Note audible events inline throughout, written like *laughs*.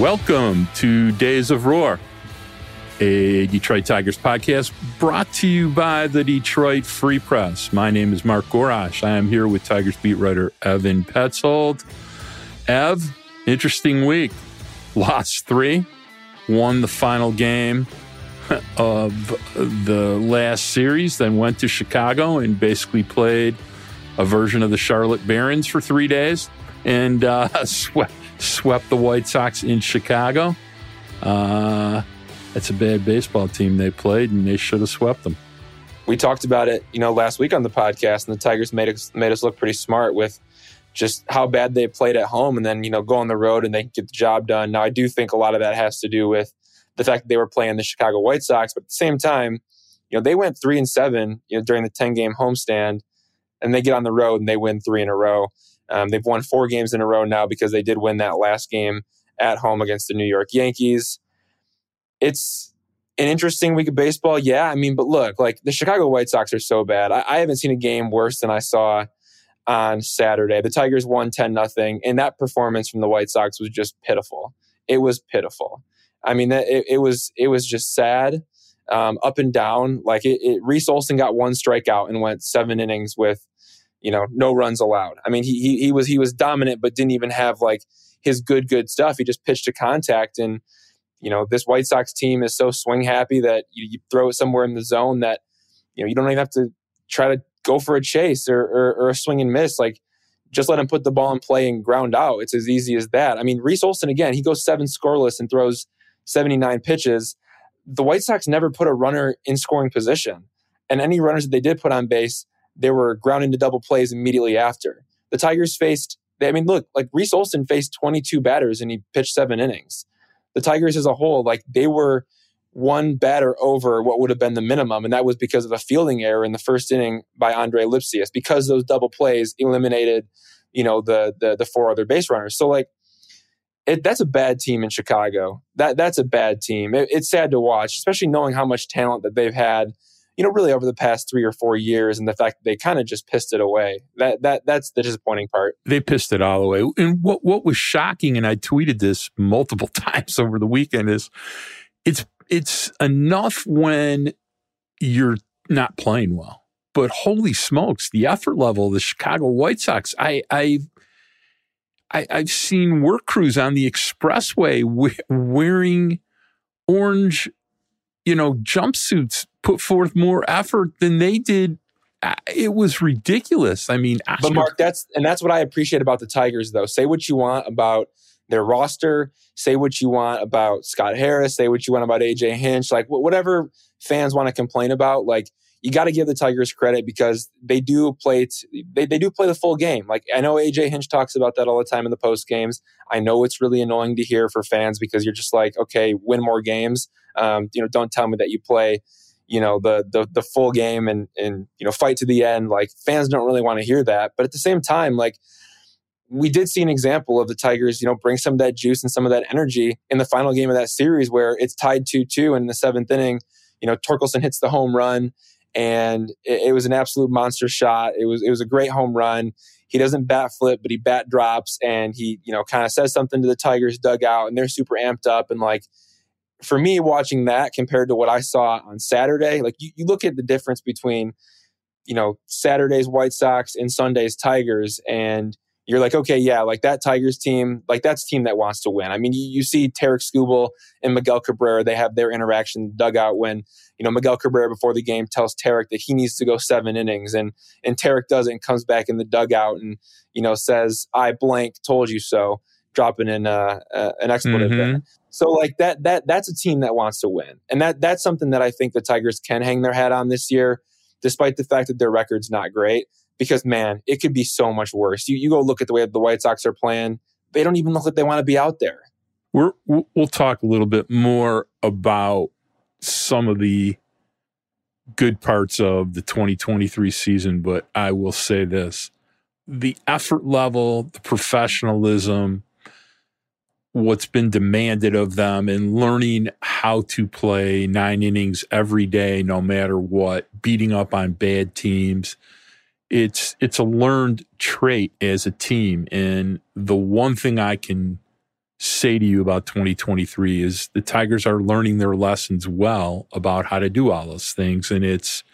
Welcome to Days of Roar, a Detroit Tigers podcast brought to you by the Detroit Free Press. My name is Mark Gorash. I am here with Tigers beat writer Evan Petzold. Ev, interesting week. Lost three, won the final game *laughs* of the last series, then went to Chicago and basically played a version of the Charlotte Barons for three days and uh, *laughs* swept swept the White Sox in Chicago. Uh, that's a bad baseball team they played, and they should have swept them. We talked about it, you know, last week on the podcast, and the Tigers made us made us look pretty smart with just how bad they played at home, and then you know go on the road and they get the job done. Now, I do think a lot of that has to do with the fact that they were playing the Chicago White Sox, but at the same time, you know, they went three and seven, you know, during the ten game homestand, and they get on the road and they win three in a row. Um, they've won four games in a row now because they did win that last game at home against the New York Yankees. It's an interesting week of baseball, yeah. I mean, but look, like the Chicago White Sox are so bad. I, I haven't seen a game worse than I saw on Saturday. The Tigers won 10 nothing, and that performance from the White Sox was just pitiful. It was pitiful. I mean, it, it was it was just sad, um, up and down. Like it, it, Reese Olson got one strikeout and went seven innings with you know, no runs allowed. I mean, he, he, he was he was dominant, but didn't even have like his good good stuff. He just pitched to contact, and you know, this White Sox team is so swing happy that you, you throw it somewhere in the zone that you know you don't even have to try to go for a chase or, or, or a swing and miss. Like just let him put the ball in play and ground out. It's as easy as that. I mean, Reese Olson again, he goes seven scoreless and throws 79 pitches. The White Sox never put a runner in scoring position. And any runners that they did put on base, they were ground into double plays immediately after. The Tigers faced, I mean, look, like Reese Olson faced 22 batters and he pitched seven innings. The Tigers as a whole, like they were one batter over what would have been the minimum, and that was because of a fielding error in the first inning by Andre Lipcius, because those double plays eliminated, you know, the the, the four other base runners. So like it, that's a bad team in Chicago. That that's a bad team. It, it's sad to watch, especially knowing how much talent that they've had you know, really over the past three or four years, and the fact that they kind of just pissed it away. That that that's the disappointing part. They pissed it all away. And what what was shocking, and I tweeted this multiple *laughs* times over the weekend, is it's it's enough when you're not playing well, but holy smokes, the effort level of the Chicago White Sox. I I. I, I've seen work crews on the expressway wearing orange you know, jumpsuits put forth more effort than they did. Uh, it was ridiculous. I mean, but Mark, that's and that's what I appreciate about the Tigers, though. Say what you want about their roster. Say what you want about Scott Harris. Say what you want about AJ Hinch. Like whatever fans want to complain about, like you got to give the Tigers credit because they do play t- they, they do play the full game. Like I know AJ Hinch talks about that all the time in the post games. I know it's really annoying to hear for fans because you're just like, okay, win more games. Um, you know, don't tell me that you play, you know, the the, the full game and and you know fight to the end. Like fans don't really want to hear that, but at the same time, like we did see an example of the Tigers, you know, bring some of that juice and some of that energy in the final game of that series where it's tied 2 2 in the seventh inning. You know, Torkelson hits the home run and it, it, was an absolute monster shot. It was it was a great home run. He doesn't bat flip, but he bat drops and he, you know, kind of says something to the Tigers dugout and they're super amped up and like for me, watching that compared to what I saw on Saturday, like you, you look at the difference between, you know, Saturday's White Sox and Sunday's Tigers, and you're like, okay, yeah, like that Tigers team, like that's team that wants to win. I mean, you, you see Tarek Skubal and Miguel Cabrera, they have their interaction dugout when, you know, Miguel Cabrera before the game tells Tarek that he needs to go seven innings and and Tarek does it and comes back in the dugout and, you know, says, I blank told you so dropping in uh, uh, an expletive Mhm. So like that that that's a team that wants to win, and that that's something that I think the Tigers can hang their hat on this year, despite the fact that their record's not great. Because man, it could be so much worse. You you go look at the way the White Sox are playing; they don't even look like they want to be out there. We're, we'll talk a little bit more about some of the good parts of the 2023 season, but I will say this the effort level, the professionalism, what's been demanded of them, and learning how to play nine innings every day, no matter what, beating up on bad teams. It's it's a learned trait as a team, and the one thing I can say to you about 2023 is the Tigers are learning their lessons well about how to do all those things. And it's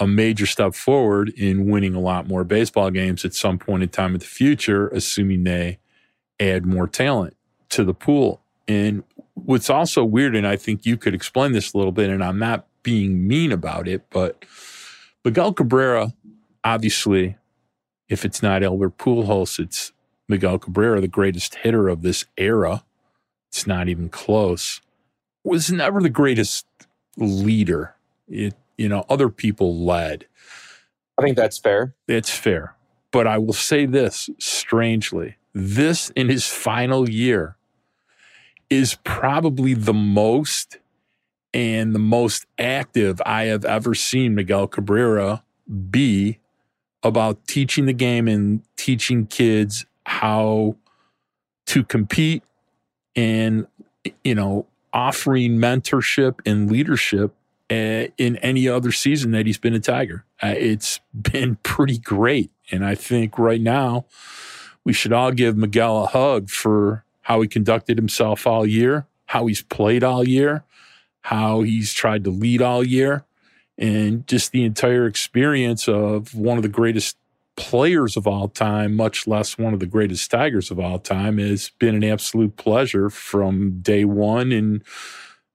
a major step forward in winning a lot more baseball games at some point in time in the future, assuming they add more talent to the pool. And what's also weird, and I think you could explain this a little bit, and I'm not being mean about it, but Miguel Cabrera, obviously, if it's not Albert Pujols, it's Miguel Cabrera, the greatest hitter of this era, it's not even close, was never the greatest leader. It, you know, other people led. I think that's fair. It's fair. But I will say this strangely this in his final year is probably the most and the most active I have ever seen Miguel Cabrera be about teaching the game and teaching kids how to compete and you know offering mentorship and leadership uh, in any other season that he's been a tiger. Uh, it's *laughs* been pretty great. And i think right now we should all give miguel a hug for how he conducted himself all year how he's played all year how he's tried to lead all year and just the entire experience of one of the greatest players of all time, much less one of the greatest Tigers of all time, has been an absolute pleasure from day one. And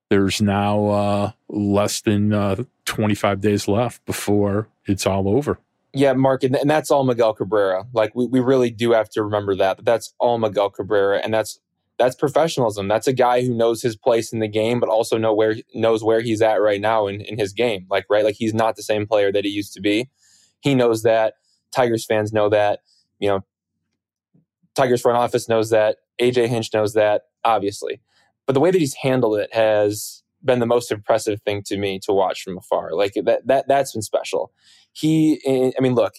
there's now uh, less than uh, 25 days left before it's all over. Yeah, Mark, and, and that's all Miguel Cabrera. Like we, we really do have to remember that. But That's all Miguel Cabrera, and that's that's professionalism. That's a guy who knows his place in the game, but also know where knows where he's at right now in, in his game. Like right, like he's not the same player that he used to be. He knows that. Tigers fans know that. You know, Tigers front office knows that. AJ Hinch knows that, obviously. But the way that he's handled it has been the most impressive thing to me to watch from afar. Like that that that's been special. He eh, I mean, look,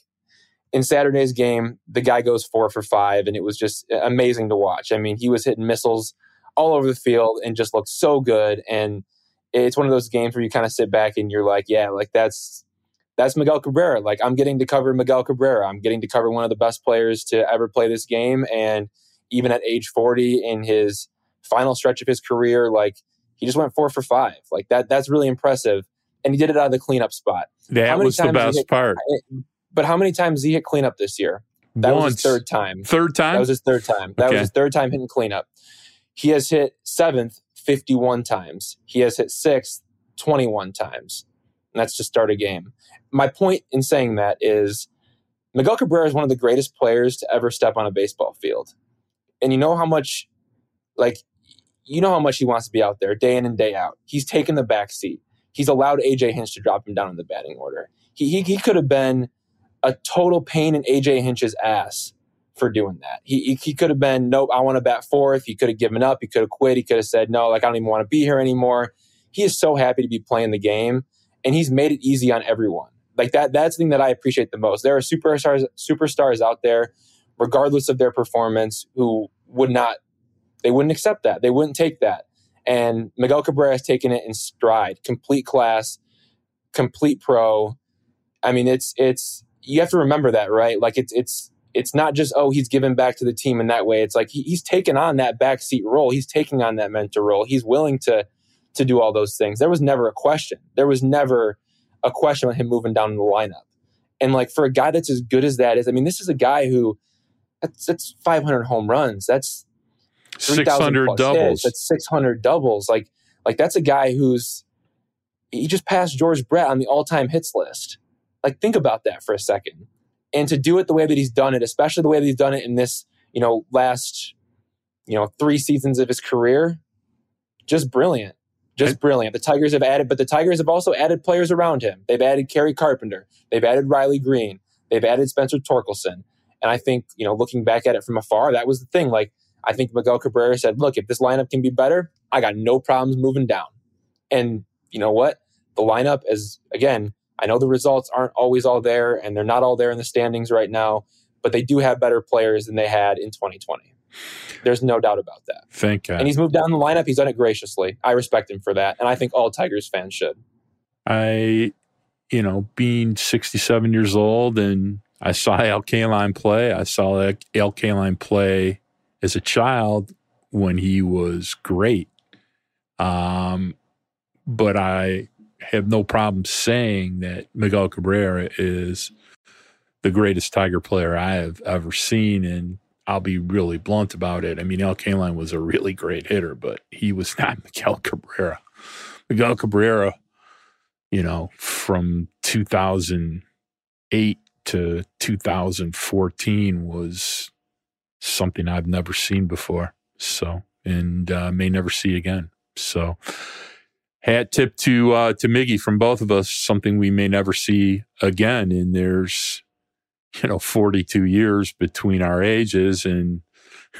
in Saturday's game, the guy goes four for five, and it was just eh, amazing to watch. I mean, he was hitting missiles all over the field and just looked so good. And it's one of those games where you kind of sit back and you're like, yeah, like that's that's Miguel Cabrera. Like I'm getting to cover Miguel Cabrera. I'm getting to cover one of the best players to ever play this game. And even at age 40 in his final stretch of his career, like he just went four for five. Like that that's really impressive. And he did it out of the cleanup spot. That was the best hit- part. But how many times did he hit cleanup this year? That was his third time. Third time? That was his third time. That Okay. was his third time hitting cleanup. He has hit seventh 51 times. He has hit sixth 21 times. And that's to start a game. My point in saying that is Miguel Cabrera is one of the greatest players to ever step on a baseball field. And you know how much, like, you know how much he wants to be out there day in and day out. He's taken the back seat. He's allowed AJ Hinch to drop him down in the batting order. He, he, he could have been a total pain in AJ Hinch's ass for doing that. He, he, he could have been, nope, I want to bat fourth. He could have given up. He could have quit. He could have said, no, like, I don't even want to be here anymore. He is so happy to be playing the game, and he's made it easy on everyone. Like that, that's the thing that I appreciate the most. There are superstars, superstars out there, regardless of their performance, who would not, they wouldn't accept that. They wouldn't take that. And Miguel Cabrera has taken it in stride, complete class, complete pro. I mean, it's it's you have to remember that, right? Like it's it's it's not just oh he's given back to the team in that way. It's like he, he's taken on that backseat role. He's taking on that mentor role. He's willing to to do all those things. There was never a question. There was never a question on him moving down the lineup. And like for a guy that's as good as that is, I mean, this is a guy who that's that's 500 home runs. That's 3,000 600 doubles. hits. That's 600 doubles. Like, like that's a guy who's he just passed George Brett on the all-time hits list. Like, think about that for a second. And to do it the way that he's done it, especially the way that he's done it in this, you know, last you know, three seasons of his career, just brilliant. Just brilliant. The Tigers have added, but the Tigers have also added players around him. They've added Kerry Carpenter. They've added Riley Greene. They've added Spencer Torkelson. And I think, you know, looking back at it from afar, that was the thing. Like, I think Miguel Cabrera said, look, if this lineup can be better, I got no problems moving down. And you know what? The lineup is, again, I know the results aren't always all there and they're not all there in the standings right now, but they do have better players than they had in 2020. There's no doubt about that. Thank God. And he's moved down the lineup. He's done it graciously. I respect him for that. And I think all Tigers fans should. I, you know, being 67 years old and I saw Al Kaline play. I saw Al Kaline play as a child when he was great. Um, but I have no problem saying that Miguel Cabrera is the greatest Tiger player I have ever seen. And I'll be really blunt about it. I mean, Al Kaline was a really great hitter, but he was not *laughs* Miguel Cabrera. Miguel Cabrera, you know, from 2008 to 2014 was something I've never seen before. So, and uh, may never see again. So, hat tip to uh, to Miggy from both of us. Something we may never see again. And there's, you know, 42 years between our ages, and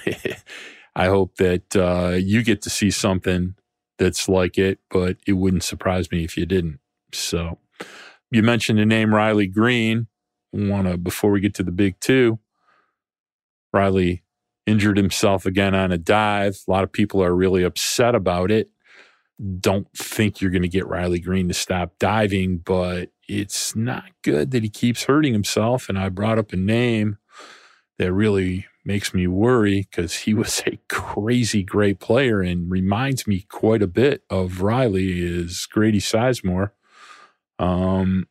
*laughs* I hope that uh, you get to see something that's like it. But it wouldn't surprise me if you didn't. So, you mentioned the name Riley Greene. Want to before we get to the big two. Riley injured himself again on a dive. A lot of people are really upset about it. Don't think you're going to get Riley Greene to stop diving, but it's not good that he keeps hurting himself. And I brought up a name that really makes me worry because he *laughs* was a crazy great player and reminds me quite a bit of Riley is Grady Sizemore. Um,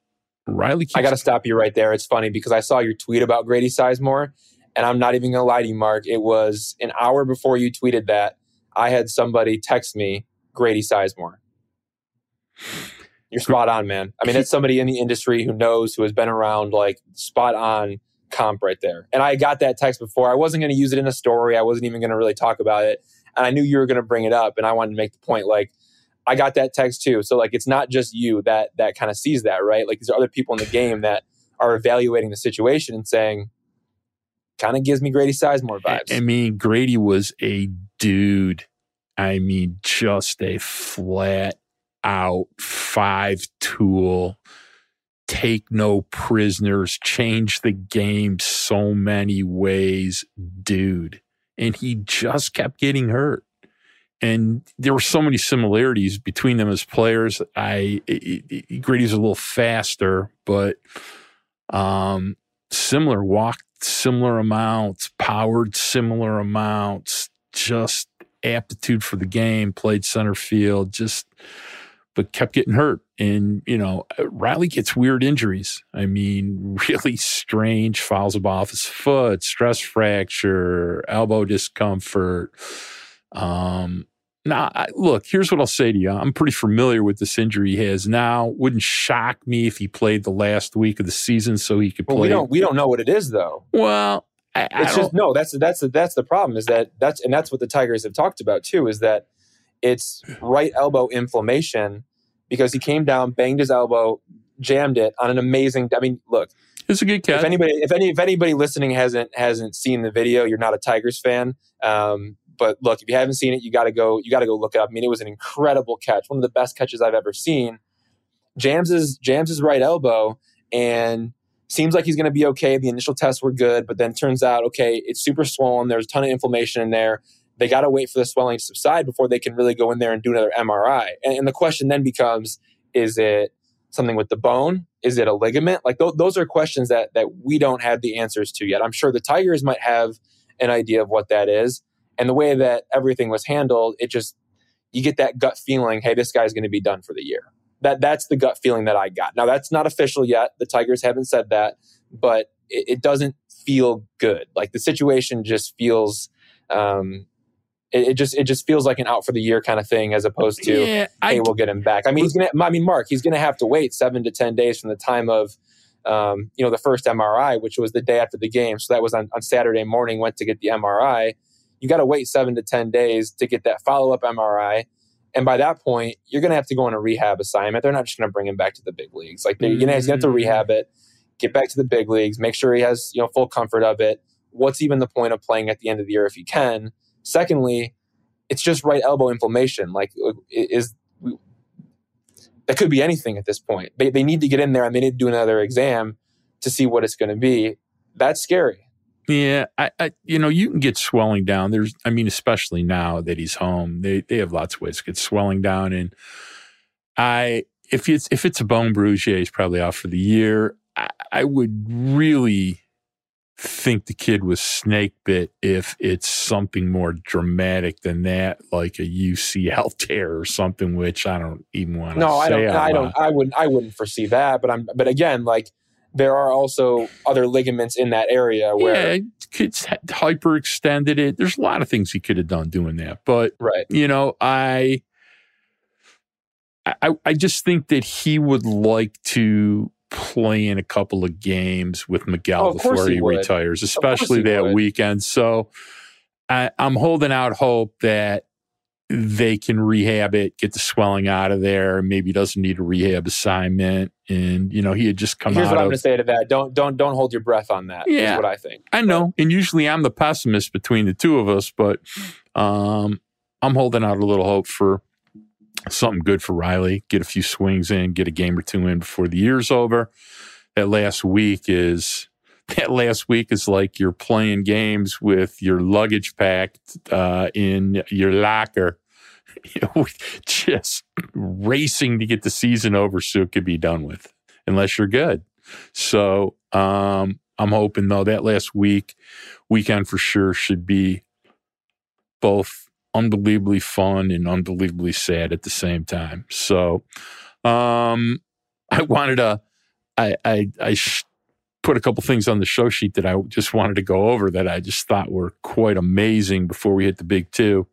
Riley, keeps- I got to stop you right there. It's funny because I saw your tweet about Grady Sizemore, and I'm not even going to lie to you, Mark. It was an hour before you tweeted that. I had somebody text me Grady Sizemore. You're spot on, man. I mean, it's somebody in the industry who knows, who has been around, like spot on comp right there. And I got that text before. I wasn't going to use it in a story. I wasn't even going to really talk about it. And I knew you were going to bring it up. And I wanted to make the point like, I got that text too. So like, it's not just you that that kind of sees that, right? Like, these are other people in the game that are evaluating the situation and saying, kind of gives me Grady Sizemore vibes. I mean, Grady was a dude. I mean, just a flat out five tool, take no prisoners, change the game so many ways, dude. And he just kept getting hurt. And there were so many similarities between them as players. I it, it, Grady's a little faster, but um, similar walked similar amounts, powered similar amounts, just aptitude for the game, played center field, just but kept getting hurt. And, you know, Riley gets weird injuries. I mean, *laughs* really strange fouls of off his foot, stress fracture, elbow discomfort. Um, now, I, look, here's what I'll say to you. I'm pretty familiar with this injury he has now. Wouldn't shock me if he played the last week of the season so he could play. Well, we don't we don't know what it is though. Well, I, I it's just no. That's that's that's the problem. Is that that's and that's what the Tigers have talked about too. Is that it's right elbow inflammation because he came down, banged his elbow, jammed it on an amazing. I mean, look, it's a good catch. If anybody, if any, if anybody listening hasn't hasn't seen the video, you're not a Tigers fan. Um, but look, if you haven't seen it, you got to go. You got to go look it up. I mean, it was an incredible catch, one of the best catches I've ever seen. Jams his right elbow, and seems like he's going to be okay. The initial tests were good, but then turns out okay, it's super swollen. There's a ton of inflammation in there. They got to wait for the swelling to subside before they can really go in there and do another MRI. And, and the question then becomes: Is it something with the bone? Is it a ligament? Like th- those are questions that that we don't have the answers to yet. I'm sure the Tigers might have an idea of what that is. And the way that everything was handled, it just you get that gut feeling, hey, this guy's going to be done for the year. That that's the gut feeling that I got. Now that's not official yet. The Tigers haven't said that, but it, it doesn't feel good. Like the situation just feels um, it, it, just it just feels like an out for the year kind of thing, as opposed to yeah, I, hey, we'll get him back. I mean, he's gonna. I mean, Mark, he's gonna have to wait seven to ten days from the time of um, you know the first MRI, which was the day after the game. So that was on, on Saturday morning. Went to get the MRI. You got to wait seven to 10 days to get that follow up MRI. And by that point, you're going to have to go on a rehab assignment. They're not just going to bring him back to the big leagues. Like mm-hmm. going to have to rehab it, get back to the big leagues, make sure he has you know full comfort of it. What's even the point of playing at the end of the year if you can? Secondly, it's just right elbow inflammation. Like is that could be anything at this point. They they need to get in there and they need to do another exam to see what it's going to be. That's scary. Yeah, I, I, you know, you can get swelling down. There's, I mean, especially now that he's home, they they have lots of ways to get swelling down. And I, if it's if it's a bone bruise, yeah, he's probably out for the year. I, I would really think the kid was snake bit if it's something more dramatic than that, like a UCL *laughs* tear or something, which I don't even want to. No, I don't. I don't. I wouldn't. I wouldn't foresee that. But I'm. But again, like there are also other ligaments in that area where yeah, kids hyperextended it. There's a lot of things he could have done doing that, but right, you know, I, I, I just think that he would like to play in a couple of games with Miguel oh, before he, he retires, especially that would. weekend. So I, I'm holding out hope that they can rehab it, get the swelling out of there. Maybe doesn't need a rehab assignment. And you know, he had just come. Out. Here's what I'm going to say to that: don't don't don't hold your breath on that. Yeah, what I think. I know, and usually I'm the pessimist between the two of us, but um, I'm holding out a little hope for something good for Riley. Get a few swings in, get a game or two in before the year's over. That last week is that last week is like you're playing games with your luggage packed uh, in your locker, *laughs* just racing to get the season over so it could be done with, unless you're good. So um, I'm hoping though that last week, weekend for sure should be both unbelievably fun and unbelievably sad at the same time. So um, I wanted to, I, I, I sh- put a couple things on the show sheet that I just wanted to go over that I just thought were quite amazing before we hit the big two,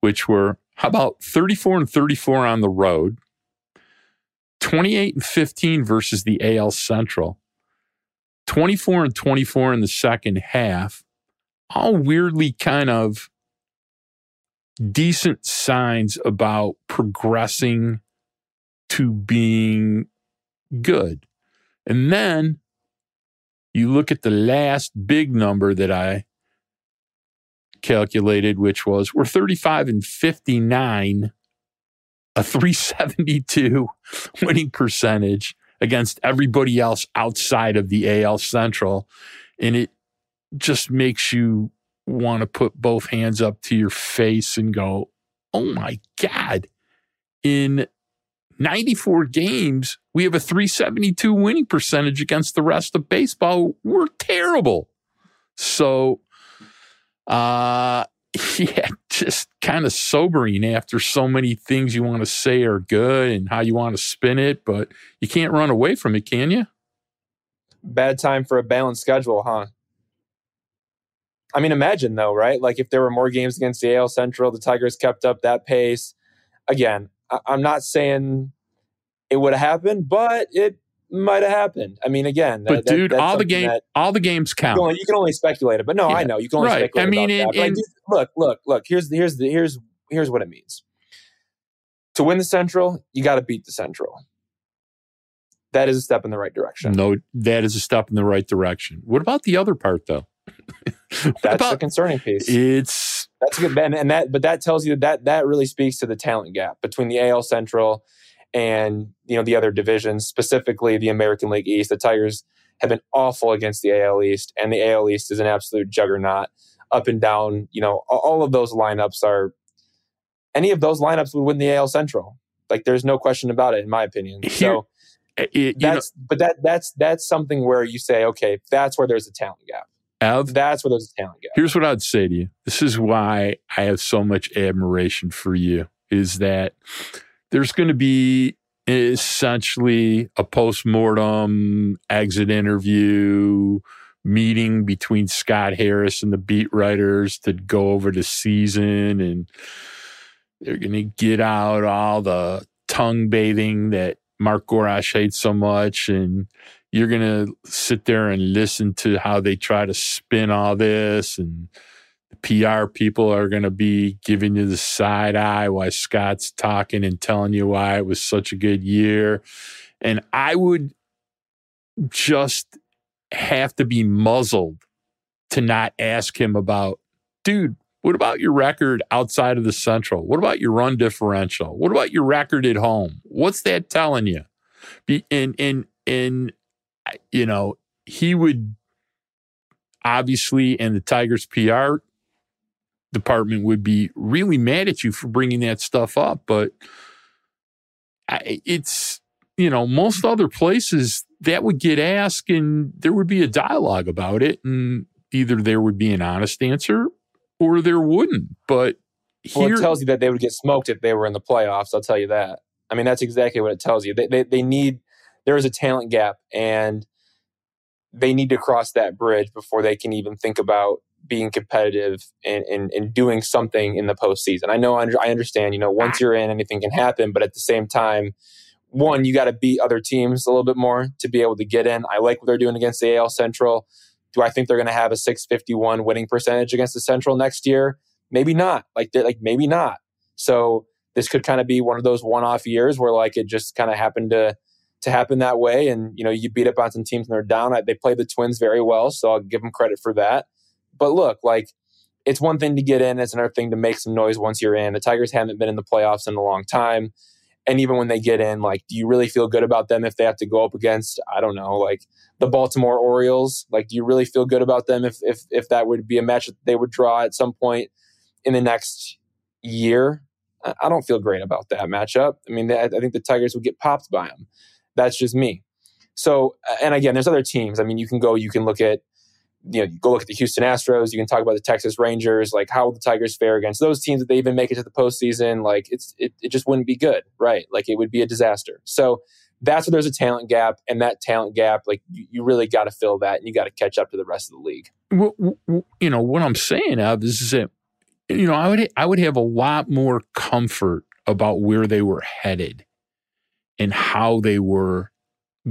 which were how about 34 and 34 on the road, 28 and 15 versus the AL Central, 24 and 24 in the second half, all weirdly kind of decent signs about progressing to being good. And then you look at the last big number that I calculated, which was we're 35 and 59, a 372 *laughs* winning percentage against everybody else outside of the AL Central. And it just makes you want to put both hands up to your face and go, oh my God, in 94 games, we have a 372 winning percentage against the rest of baseball. We're terrible. So, uh, *laughs* yeah, just kind of sobering after so many things you want to say are good and how you want to spin it, but you can't run away from it, can you? Bad time for a balanced schedule, huh? I mean, imagine though, right? Like if there were more games against the AL Central, the Tigers kept up that pace. Again, I'm not saying it would have happened, but it might have happened. I mean, again, but that, dude, that, all the game, all the games count. You can, only, you can only speculate it, but no, yeah. I know you can only right. speculate. I mean, about that. look, look, look. Here's the, here's the here's here's what it means. To win the Central, you got to beat the Central. That is a step in the right direction. No, that is a step in the right direction. What about the other part, though? *laughs* That's about, the concerning piece. It's that's a good and, and that, but that tells you that that really speaks to the talent gap between the AL Central and you know the other divisions, specifically the American League East. The Tigers have been awful against the AL East, and the AL East is an absolute juggernaut. Up and down, you know, all of those lineups are. Any of those lineups would win the AL Central. Like, there's no question about it, in my opinion. So, eh, it, that's know, but that that's that's something where you say, okay, that's where there's a talent gap. That's where there's a talent gap. Here's what I'd say to you. This is why I have so much admiration for you. Is that there's going to be essentially a post-mortem exit interview meeting between Scott Harris and the beat writers to go over the season and they're going to get out all the tongue bathing that Mark Gorash hates so much and you're going to sit there and listen to how they try to spin all this and PR people are going to be giving you the side eye while Scott's talking and telling you why it was such a good year. And I would just have to be muzzled to not ask him about, dude, what about your record outside of the central? What about your run differential? What about your record at home? What's that telling you? And, and, and, you know, he would obviously, and the Tigers PR department would be really mad at you for bringing that stuff up. But it's, you know, most other places that would get asked and there would be a dialogue about it. And either there would be an honest answer or there wouldn't. But here, well, it tells you that they would get smoked if they were in the playoffs. I'll tell you that. I mean, that's exactly what it tells you. They, they, they need, there is a talent gap and they need to cross that bridge before they can even think about being competitive and, and, and doing something in the postseason. I know, I understand, you know, once you're in, anything can happen, but at the same time, one, you got to beat other teams a little bit more to be able to get in. I like what they're doing against the AL Central. Do I think they're going to have a 651 winning percentage against the Central next year? Maybe not. Like, like maybe not. So this could kind of be one of those one-off years where like it just kind of happened to to happen that way. And you know, you beat up on some teams and they're down. They play the Twins very well, so I'll give them credit for that. But look, like it's one thing to get in; it's another thing to make some noise once you're in. The Tigers haven't been in the playoffs in a long time, and even when they get in, like, do you really feel good about them if they have to go up against I don't know, like the Baltimore Orioles? Like, do you really feel good about them if if if that would be a match that they would draw at some point in the next year? I don't feel great about that matchup. I mean, I think the Tigers would get popped by them. That's just me. So, and again, there's other teams. I mean, you can go, you can look at, you know, you go look at the Houston Astros. You can talk about the Texas Rangers. Like, how will the Tigers fare against those teams if they even make it to the postseason? Like, it's it, it just wouldn't be good, right? Like, it would be a disaster. So that's where there's a talent gap, and that talent gap, like, you, you really got to fill that, and you got to catch up to the rest of the league. Well, you know what I'm saying, Ab, is that you know I would I would have a lot more comfort about where they were headed and how they were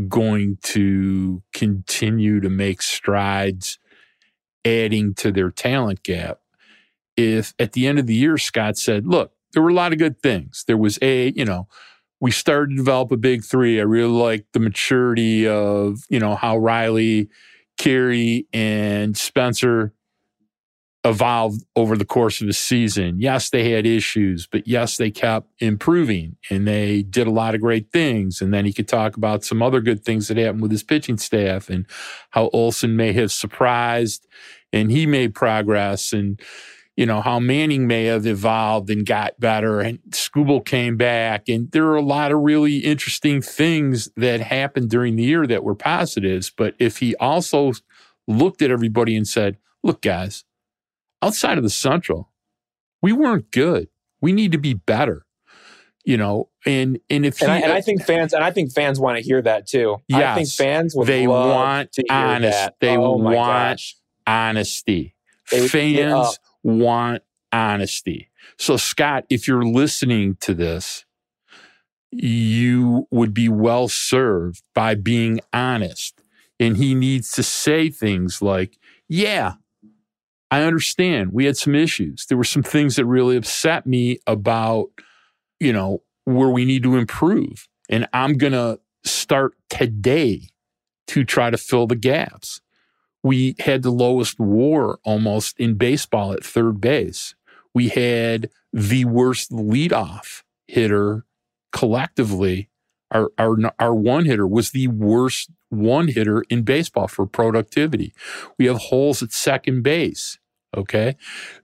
going to continue to make strides adding to their talent gap. If at the end of the year, Scott said, look, there were a lot of good things. There was a, you know, we started to develop a big three. I really like the maturity of, you know, how Riley, Kerry, and Spencer evolved over the course of the season. Yes, they had issues, but yes, they kept improving and they did a lot of great things. And then he could talk about some other good things that happened with his pitching staff and how Olson may have surprised and he made progress and you know how Manning may have evolved and got better and Skubal came back and there are a lot of really interesting things that happened during the year that were positives but if he also looked at everybody and said look guys outside of the Central, we weren't good. We need to be better. You know, and and if and, he, I, and I think fans and I think fans want to hear that too. Yes, I think fans would they want to honest. That. They oh want gosh. honesty. They fans want honesty. So Scott, if you're listening to this, you would be well served by being honest. And he needs to say things like, yeah, I understand we had some issues. There were some things that really upset me about, you know, where we need to improve. And I'm going to start today to try to fill the gaps. We had the lowest war almost in baseball at third base. We had the worst leadoff hitter collectively. Our, our, our one hitter was the worst one hitter in baseball for productivity. We have holes at second base. Okay.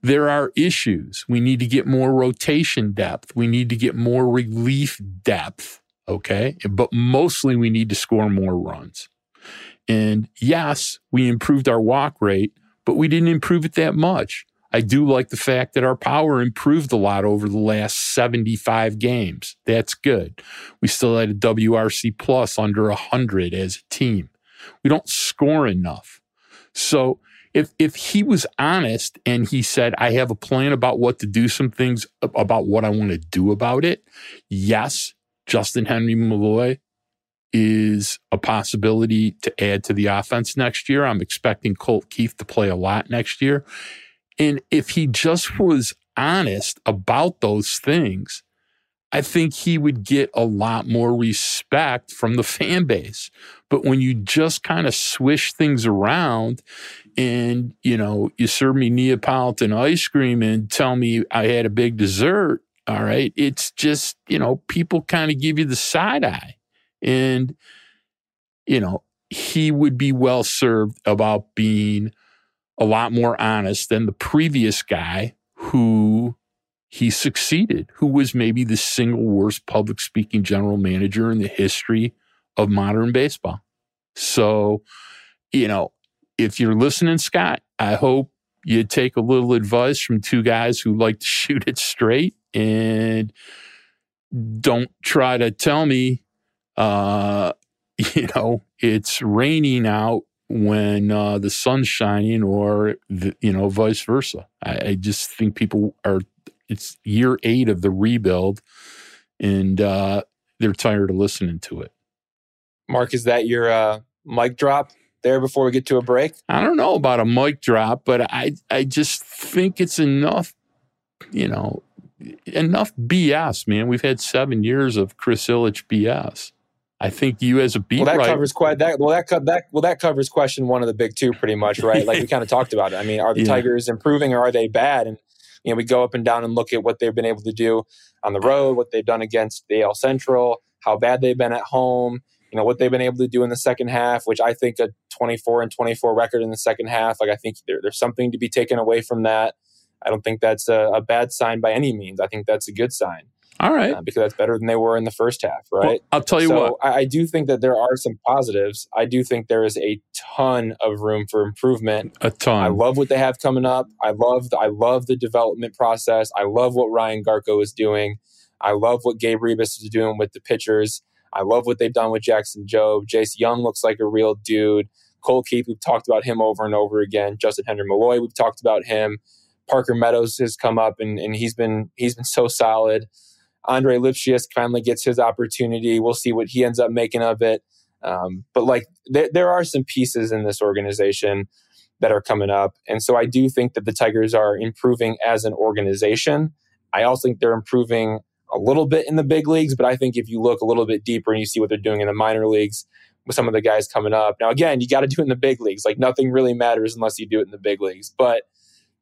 There are issues. We need to get more rotation depth. We need to get more relief depth. Okay. But mostly we need to score more runs. And yes, we improved our walk rate, but we didn't improve it that much. I do like the fact that our power improved a lot over the last 75 games. That's good. We still had a WRC plus under 100 as a team. We don't score enough. So if if he was honest and he said i have a plan about what to do some things about what i want to do about it yes justin henry malloy is a possibility to add to the offense next year. I'm expecting colt keith to play a lot next year. And if he just was honest about those things, I think he would get a lot more respect from the *laughs* fan base. But when you just kind of swish things around and, you know, you serve me Neapolitan ice cream and tell me I had a big dessert, all right, it's just, you know, people kind of give you the side eye. And, you know, he would be well served about being a lot more honest than the previous guy he succeeded, who was maybe the single worst public speaking general manager in the history of modern baseball. So, you know, if you're listening, Scott, I hope you take a little advice from two guys who like to *laughs* shoot it straight and don't try to tell me, uh, *laughs* you know, it's raining out when uh, the sun's shining or, the, you know, vice versa. I, I just think people are, it's year eight of the rebuild and uh, they're tired of listening to it. Mark, is that your uh, mic drop there before we get to a break? I don't know about a mic drop, but I I just think it's enough, you know, enough BS, man. We've had seven years of Chris Ilitch BS. I think you as a beat well, that writer, covers quite that. Well, that co- that well that covers question one of the big two, pretty much, right? Like we *laughs* kind of talked about it. I mean, are the Yeah. Tigers improving or are they bad? And you know, we go up and down and look at what they've been able to do on the road, what they've done against the AL Central, how bad they've been at home. You know what they've been able to do in the second half, which I think a 24 and 24 record in the second half. Like I think there, there's something to be taken away from that. I don't think that's a, a bad sign by any means. I think that's a good sign all right. uh, because that's better than they were in the first half, Well, right? I'll tell you so what. I, I do think that there are some positives. I do think there is a ton of room for improvement. A ton. I love what they have coming up. I love the, I love the development process. I love what Ryan Garko is doing. I love what Gabe Ribas is doing with the pitchers. I love what they've done with Jackson Jobe. Jace Jung looks like a real dude. Colt Keith, we've talked about him over and over again. Justin Henry Malloy, we've talked about him. Parker Meadows has come up and, and he's been he's been so solid. Andre Lipcius finally gets his opportunity. We'll see what he ends up making of it. Um, but like there are some pieces in this organization that are coming up. And so I do think that the Tigers are improving as an organization. I also think they're improving a little bit in the big leagues, but I think if you look a little bit deeper and you see what they're doing in the minor leagues with some of the guys coming up. Now, again, you got to do it in the big leagues. Like nothing really matters unless you do it in the big leagues. But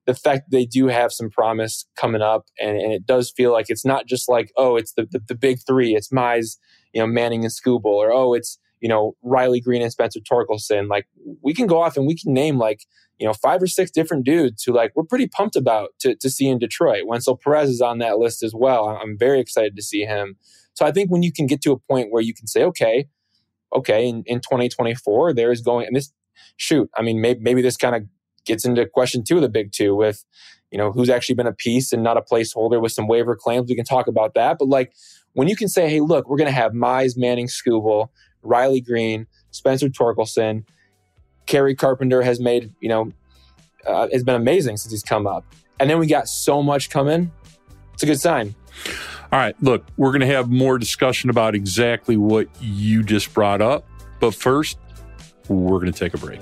the fact they do have some promise coming up, and, and it does feel like it's not just like, oh, it's the, the, the big three, it's Mize, you know, Manning and Skubal, or oh, it's, you know, Riley Greene and Spencer Torkelson. Like we can go off and we can name like, you know, five or six different dudes who like we're pretty pumped about to, to see in Detroit. Wenzel Perez is on that list as well. I'm very excited to see him. So I think when you can get to a point where you can say, okay, okay, in, in 2024, there is going, and this, shoot, I mean, maybe, maybe this kind of gets into question two of the big two with, you know, who's actually been a piece and not a placeholder with some waiver claims. We can talk about that. But like when you can say, hey, look, we're going to have Mize, Manning, Skubal, Riley Greene, Spencer Torkelson, Kerry Carpenter has made, you know, uh, has been amazing since he's come up. And then we got so much coming. It's a good sign. All right, look, we're going to have more discussion about exactly what you just brought up. But first, we're going to take a break.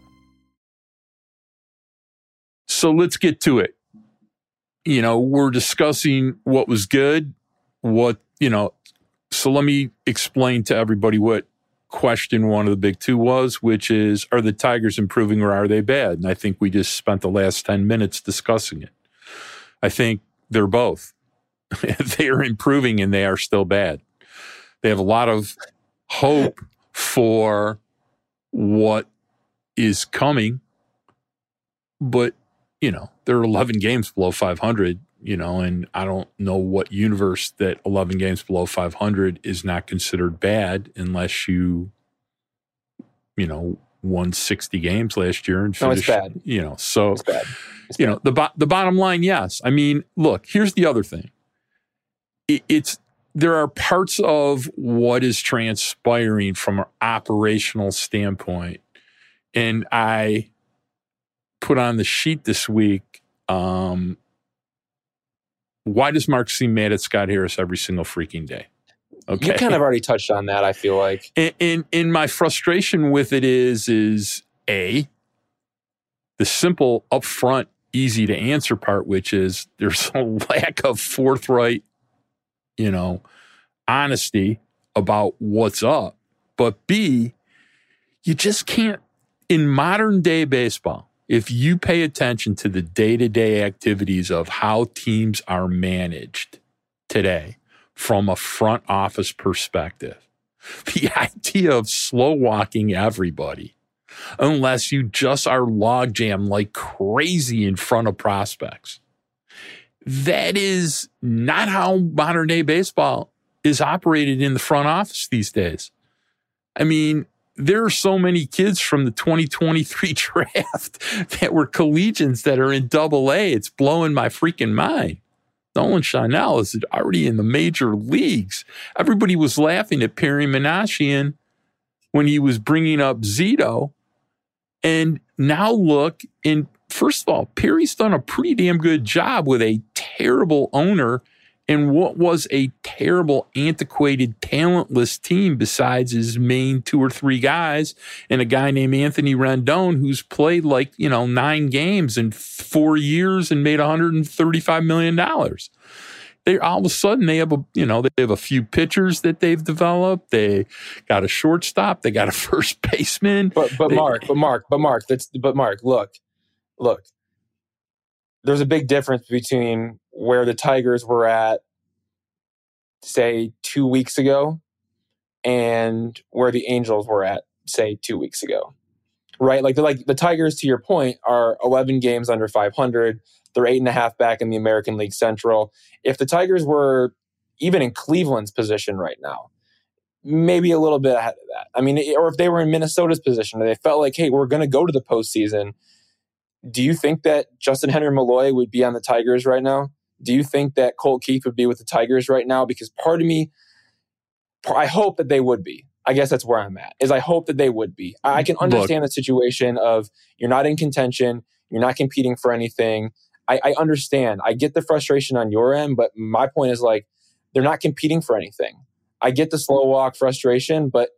So let's get to it. You know, we're discussing what was good, what, you know, so let me explain to everybody what question one of the big two was, which is are the Tigers improving or are they bad? And I think we just spent the last 10 minutes discussing it. I think they're both. *laughs* they are improving and they are still bad. They have a lot of hope for what is coming, but you know, there are 11 games below 500. you know, and I don't know what universe that 11 games below 500 is not considered bad unless you, you know, won 60 games last year and finished, No, it's bad. you know, so It's bad. It's you bad. know the bo- the bottom line yes i mean look here's the other thing it, it's there are parts of what is transpiring from an operational standpoint and i put on the sheet this week um why does mark seem mad at scott harris every single freaking day? Okay. You kind of already touched on that. I feel like. *laughs* And, and and my frustration with it is is a the simple upfront easy to answer part which is there's a *laughs* lack of forthright you know honesty about what's up. But b you just can't in modern day baseball if you pay attention to the day-to-day activities of how teams are managed today from a front office perspective *laughs* the idea of slow walking everybody unless you just are logjam like crazy in front of prospects. That is not how modern day baseball is operated in the front office these days. I mean, there are so many kids from the 2023 *laughs* draft that were collegians that are in double A. It's blowing my freaking mind. Nolan Schanuel is already in the major leagues. Everybody was laughing at Perry Minasian when he was bringing up Zito. And now look, and first of all, Perry's done a pretty damn good job with a terrible owner and what was a terrible, antiquated, talentless team besides his main two or three guys and a guy named Anthony Rendon who's played like, you know, nine games in four years and made $135 million. They all of a sudden they have a, you know, they have a few pitchers that they've developed. They got a shortstop, they got a *laughs* first baseman. But but They- Mark, but Mark, but Mark, that's but Mark, look, look. There's a big difference between where the Tigers were at, say, two weeks ago, and where the Angels were at, say, two weeks ago. Right? Like like the Tigers, to your point, are 11 games under 500. They're eight and a half back in the American League Central. If the Tigers were even in Cleveland's position right now, maybe a little bit ahead of that. I mean, or if they were in Minnesota's position and they felt like, hey, we're going to go to the postseason, do you think that Justin Henry Malloy would be on the Tigers right now? Do you think that Colt Keith would be with the Tigers right now? Because part of me, I hope that they would be. I guess that's where I'm at. Is I hope that they would be. I can Look. understand the situation of you're not in contention, you're not competing for anything. I, I understand. I get the frustration on your end, but my point is like they're not competing for anything. I get the slow walk frustration, but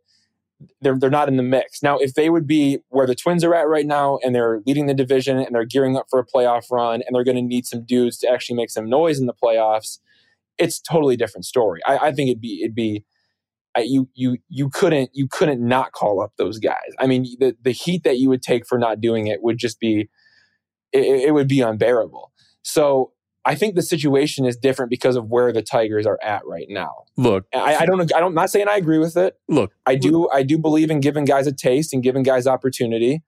they're they're not in the mix. Now, if they would be where the Twins are at right now and they're leading the division and they're gearing up for a playoff run and they're going to need some dudes to actually make some noise in the playoffs, it's totally different story. I, I think it'd be it'd be I, you you you couldn't you couldn't not call up those guys. I mean, the the heat that you would take for not doing it would just be it, it would be unbearable. So I think the situation is different because of where the Tigers are at right now. Look, I, I don't I don't I'm not saying I agree with it. look, I do I do believe in giving guys a taste and giving guys opportunity,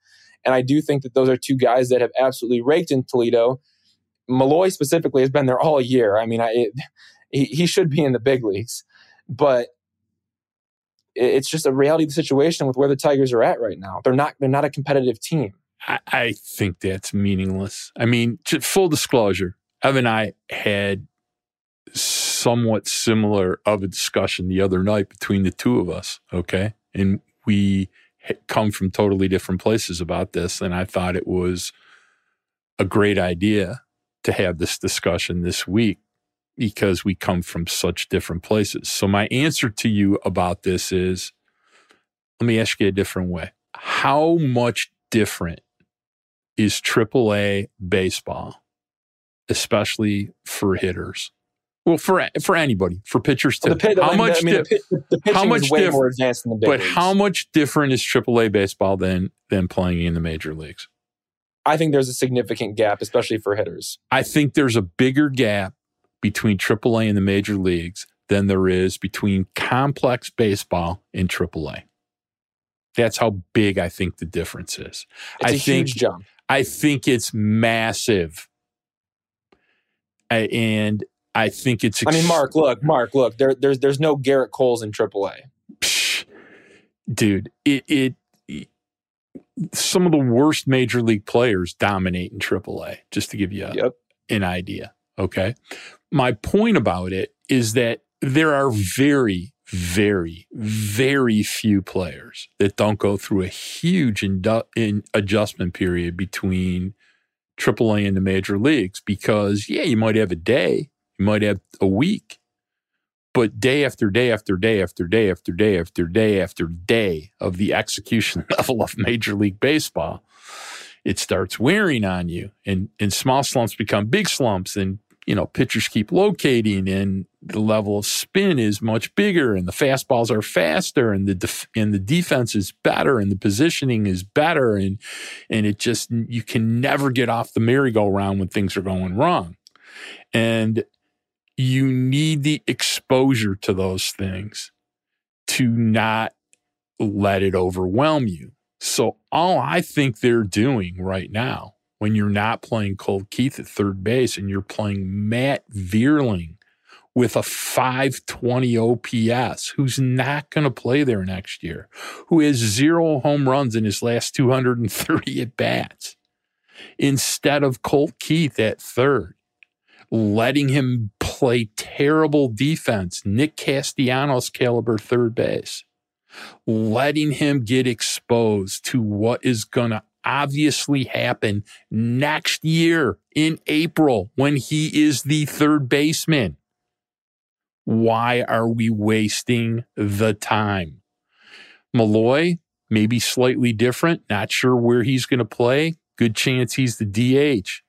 and I do think that those are two guys that have absolutely raked in Toledo. Malloy specifically has been there all year. I mean, I, it, he he should be in the big leagues, but it- it's just a reality of the situation with where the Tigers are at right now. They're not they're not a competitive team. I, I think that's meaningless. I mean, full disclosure, Evan and I had somewhat similar of a discussion the other night between the two of us. Okay. And we come from totally different places about this. And I thought it was a great idea to have this discussion this week because we come from such different places. So, my answer to you about this is let me ask you a different way. How much different is AAA baseball, especially for hitters? Well, for for anybody, for pitchers too. The how I mean, much? I mean, the, the pitching how much is way diff- more advanced than the big but leagues. how much different is AAA baseball than than playing in the major leagues? I think there's a significant gap, especially for hitters. I think there's a bigger gap between AAA and the major leagues than there is between complex baseball and AAA. That's how big I think the difference is. It's I a think huge jump. I think it's massive. I, and I think it's. I mean, Mark, look, Mark, look. There, there's there's no Gerrit Coles in AAA. Psh, dude, it, it some of the worst major league players dominate in AAA. Just to give you a, Yep. an idea. Okay, my point about it is that there are very, very, very few players that don't go through a huge indu- in adjustment period between AAA and the major leagues because, yeah, you might have a day, you might have a week, but day after day after day after day after day after day after day of the execution *laughs* level of Major League Baseball, it starts wearing on you. And, and small slumps become big slumps, and you know, pitchers keep locating and the level of spin is much bigger and the fastballs are faster and the def- and the defense is better and the positioning is better and and it just you can never get off the merry-go-round when things are going wrong. And you need the exposure to those things to not let it overwhelm you. So all I think they're doing right now when you're not playing Colt Keith at third base and you're playing Matt Vierling with a 520 OPS, who's not going to play there next year, who has zero home runs in his last 230 *laughs* at bats, instead of Colt Keith at third, letting him play terrible defense, Nick Castellanos caliber third base, letting him get exposed to what is going to obviously happen next year in April when he is the third baseman. Why are we wasting the time? Malloy, maybe slightly different, not sure where he's going to play. Good chance he's the DH.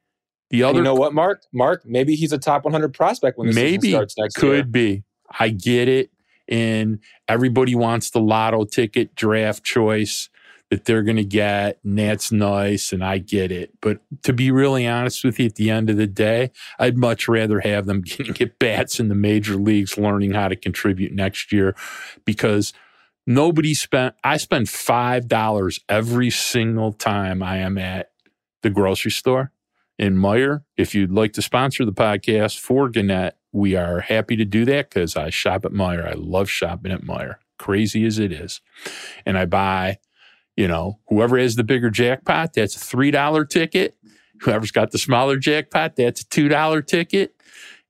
The And other you know what, Mark? Mark, maybe he's a top 100 prospect when the maybe season starts next could year. Could be. I get it. And everybody wants the lotto ticket draft choice that they're going to get. And that's nice. And I get it. But to be really honest with you, at the end of the day, I'd much rather have them *laughs* getting at bats in the major leagues, learning how to contribute next year because nobody spent, I spend $5 every single time I am at the grocery store in Meijer. If you'd like to sponsor the podcast for Gannett, we are happy to do that because I shop at Meijer. I love shopping at Meijer, crazy as it is. And I buy, you know, whoever has the bigger jackpot, that's a $3 ticket. Whoever's got the smaller jackpot, that's a $2 ticket.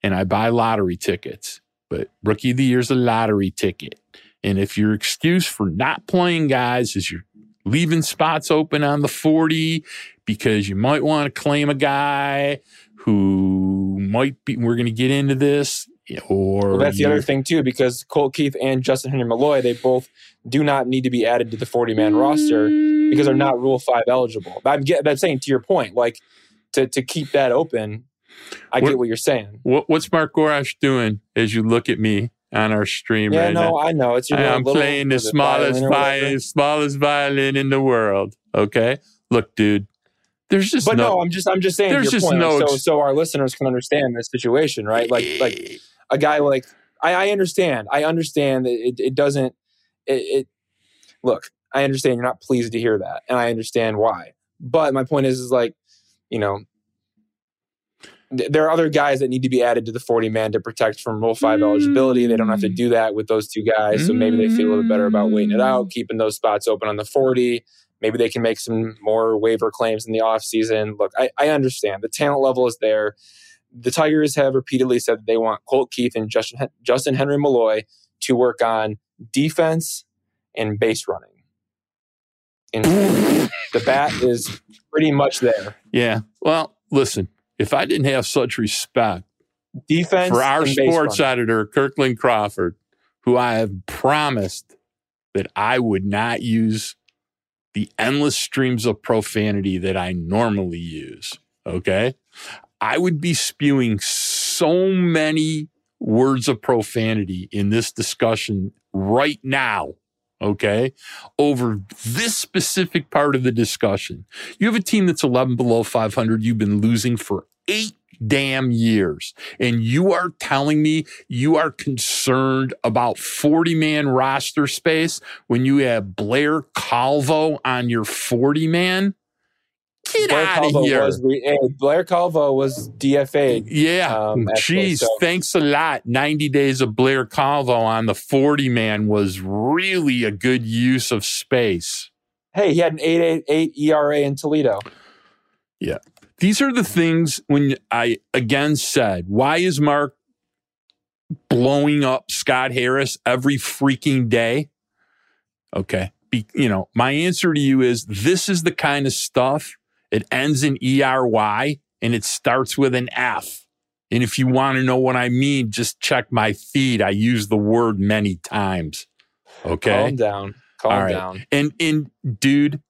And I buy lottery tickets. But rookie of the year's a lottery ticket. And if your excuse for not playing guys is you're leaving spots open on the 40 because you might want to claim a guy who might be, we're going to get into this, or Well, that's the other thing too, because Colt Keith and Justin Henry Malloy, they both do not need to be added to the 40 man roster because they're not Rule Five eligible. But I'm get that's saying to your point, like to to keep that open. I What- get what you're saying. What, what's Mark Gorash doing as you look at me on our stream Yeah, right no, now? I know it's your I am playing the smallest violin violin, smallest violin in the world. Okay, look, dude. There's just But no. no, I'm just I'm just saying There's your just point, like, no so so our listeners can understand this situation, right? Like like a guy like I, I understand. I understand that it, it doesn't it, it look, I understand you're not pleased to hear that, and I understand why. But my point is is like, you know, th- there are other guys that need to be added to the 40 man to protect from Rule 5 eligibility. They don't have to do mm. that with those two guys. So maybe they feel a little better about waiting it out, mm. keeping those spots open on the 40. Maybe they can make some more waiver claims in the offseason. Look, I, I understand the talent level is there. The Tigers have repeatedly said that they want Colt Keith and Justin, Justin Henry Malloy to work on defense and base running. And the bat is pretty much there. yeah. Well, listen. If I didn't have such respect Defense for our sports running. editor, Kirkland Crawford, who I have promised that I would not use the endless streams of profanity that I normally use. Okay. I would be spewing so many words of profanity in this discussion right now. Okay. Over this specific part of the discussion. You have a team that's 11 below 500. You've been losing for eight damn years. And you are telling me you are concerned about 40 man roster space when you have Blair Calvo on your 40 man? Get Blair out of Calvo here. was re- Blair Calvo was DFA'd. Yeah. Um, Jeez, so- thanks a lot. 90 days of Blair Calvo on the 40 man was really a good use of space. Hey, he had an 8.88 ERA in Toledo. Yeah. These are the things when I again said, why is Mark blowing up Scott Harris every freaking day? Okay. Be, you know, my answer to you is this is the kind of stuff. It ends in ERY and it starts with an F. And if you want to know what I mean, just check my feed. I use the word many times. Okay. Calm down. Calm right. down. And and dude,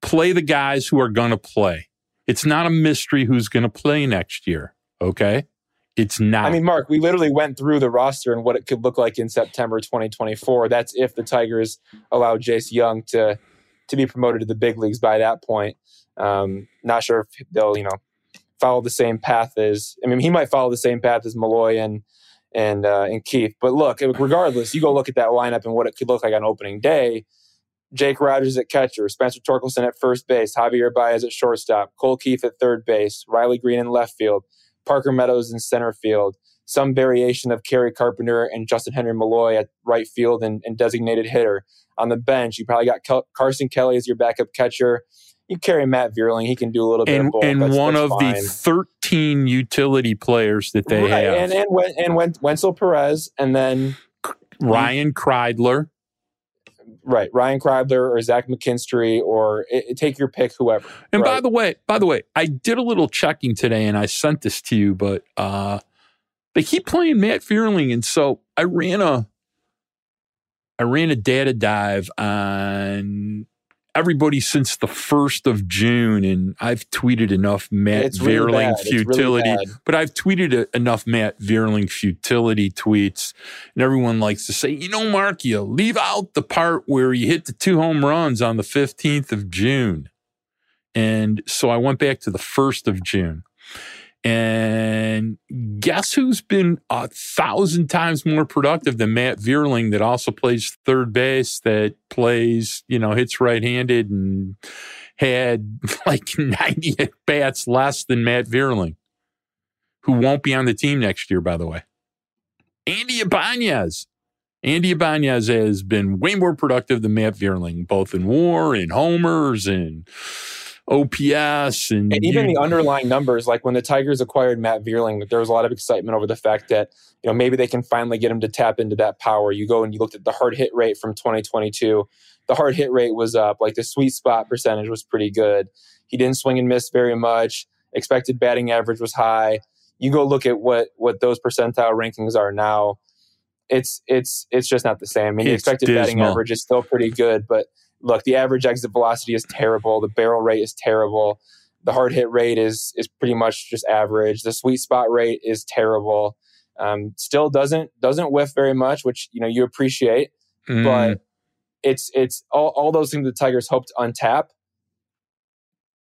play the guys who are going to play. It's not a mystery who's going to play next year. Okay, it's not. I mean, Mark, we literally went through the roster and what it could look like in September 2024. That's if the Tigers allow Jace Jung to to be promoted to the big leagues by that point. Um, not sure if they'll, you know, follow the same path as. I mean, he might follow the same path as Malloy and and uh, and Keith. But look, regardless, you go look at that lineup and what it could look like on opening day. Jake Rogers at catcher, Spencer Torkelson at first base, Javier Baez at shortstop, Colt Keith at third base, Riley Greene in left field, Parker Meadows in center field, some variation of Kerry Carpenter and Justin Henry Malloy at right field and, and designated hitter. On the bench, you probably got Kel- Carson Kelly as your backup catcher. You carry Matt Vierling; he can do a little bit and of both. and That's- one that's of fine. the thirteen utility players that they right, have, and and Wen- and Wenceel Perez, and then Ryan Kreidler. right Ryan Kreidler or Zach McKinstry, or it, take your pick, whoever. And by the way, by the way, I did a little checking today, and I sent this to you, but uh, they keep playing Matt Vierling, and so I ran a, I ran a data dive on everybody since the first of June, and I've tweeted enough Matt it's really. It's really futility, bad. but I've tweeted a, enough Matt Vierling futility tweets, and everyone likes to say, you know, Mark, you leave out the part where you hit the two home runs on the 15th of June. And so I went back to the 1st of June. And guess who's been a thousand times more productive than Matt Vierling, that also plays third base, that plays, you know, hits right handed and had *laughs* like 90 at bats less than Matt Vierling, who won't be on the team next year, by the way. Andy Ibanez. Andy Ibanez has been way more productive than Matt Vierling, both in war and homers and OPS and, And even you- the underlying numbers, like when the Tigers acquired Matt Vierling, there was a lot of excitement over the fact that you know maybe they can finally get him to tap into that power. You go and you looked at the hard hit rate from 2022. The hard hit rate was up, like the sweet spot percentage was pretty good. He didn't swing and miss very much. Expected batting average was high. You go look at what what those percentile rankings are now. It's it's it's just not the same. I mean, the expected batting average is still pretty good, but look, the average exit velocity is terrible. The barrel rate is terrible. The hard hit rate is is pretty much just average. The sweet spot rate is terrible. Um, still doesn't doesn't whiff very much, which you know you appreciate. Mm, But it's it's all, all those things the Tigers hope to untap.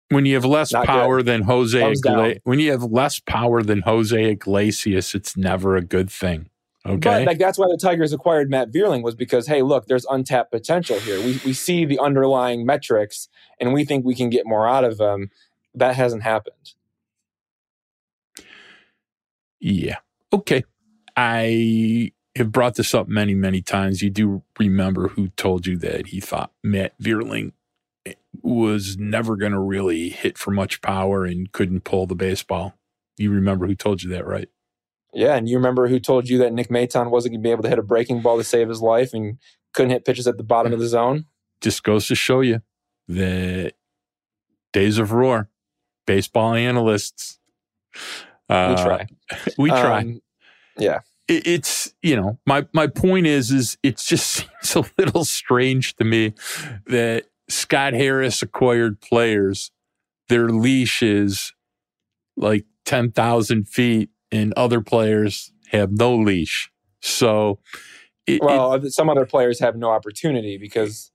when you have less Not power than Jose. Igla- when you have less power than Jose Iglesias, it's never a good thing. Okay. But like that's why the Tigers acquired Matt Vierling was because hey, look, there's untapped potential here. We we see the underlying metrics and we think we can get more out of them. That hasn't happened. Yeah. Okay. I have brought this up many, many times. You do remember who told you that he thought Matt Vierling eh, was never going to really hit for much power and couldn't pull the baseball. You remember who told you that, right? Yeah, and you remember who told you that Nick Maton wasn't going to be able to hit a breaking ball to save his life and couldn't hit pitches at the bottom of the zone? Just goes to show you the days of roar, baseball analysts. We Uh, try. *laughs* We try. Um, yeah. it, it's you know my my point is is it just *laughs* seems a little strange to me that Scott Harris acquired players, their leash is like ten thousand feet, and other players have no leash. So, it, it- Well, some other players have no opportunity because,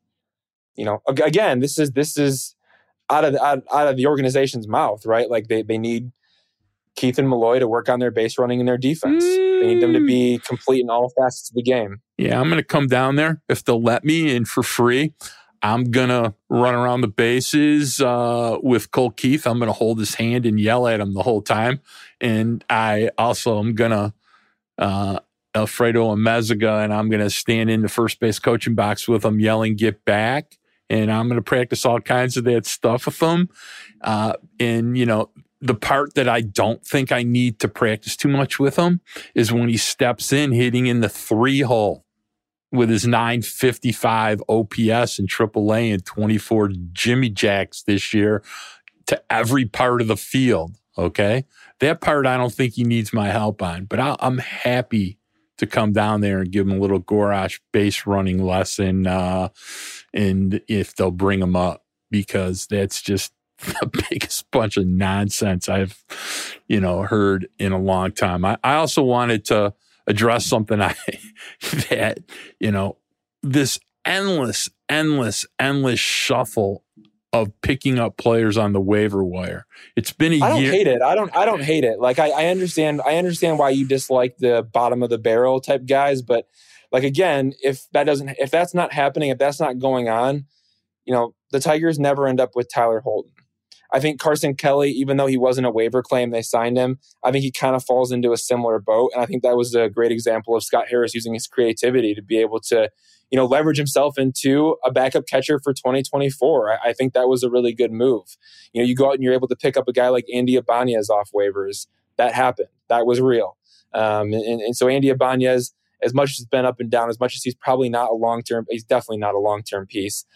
you know, again, this is this is out of the, out, out of the organization's mouth, right? Like they they need Keith and Malloy to work on their base running and their defense. They need them to be mm. complete in all facets of the game. yeah, I'm going to come down there if they'll let me and for free. I'm gonna run around the bases uh, with Colt Keith. I'm gonna hold his hand and yell at him the whole time, and I also am gonna uh, Alfredo Amezaga, and I'm gonna stand in the first base coaching box with him, yelling "Get back!" And I'm gonna practice all kinds of that stuff with him. Uh, and you know, the part that I don't think I need to practice too much with him is when he steps in hitting in the three hole with his 955 OPS and AAA and 24 Jimmy Jacks this year to every part of the field. Okay. That part I don't think he needs my help on, but i am happy to come down there and give him a little Gorash base running lesson. Uh, and if they'll bring him up, because that's just *laughs* the biggest bunch of nonsense I've, you know, heard in a long time. I, I also wanted to address something *laughs* I that you know this endless, endless, endless shuffle of picking up players on the waiver wire. It's been a I don't year. hate it. I don't. I don't hate it. Like I, I understand. I understand why you dislike the bottom of the barrel type guys, but like again, if that doesn't, if that's not happening, if that's not going on, you know, the Tigers never end up with Tyler Holton. I think Carson Kelly, even though he wasn't a waiver claim, they signed him. I think he kind of falls into a similar boat. And I think that was a great example of Scott Harris using his creativity to be able to, you know, leverage himself into a backup catcher for 2024. I, I think that was a really good move. You know, you go out and you're able to pick up a guy like Andy Ibanez off waivers. That happened. That was real. Um, and, and so Andy Ibanez, as much as it's been up and down, as much as he's probably not a long term, he's definitely not a long term piece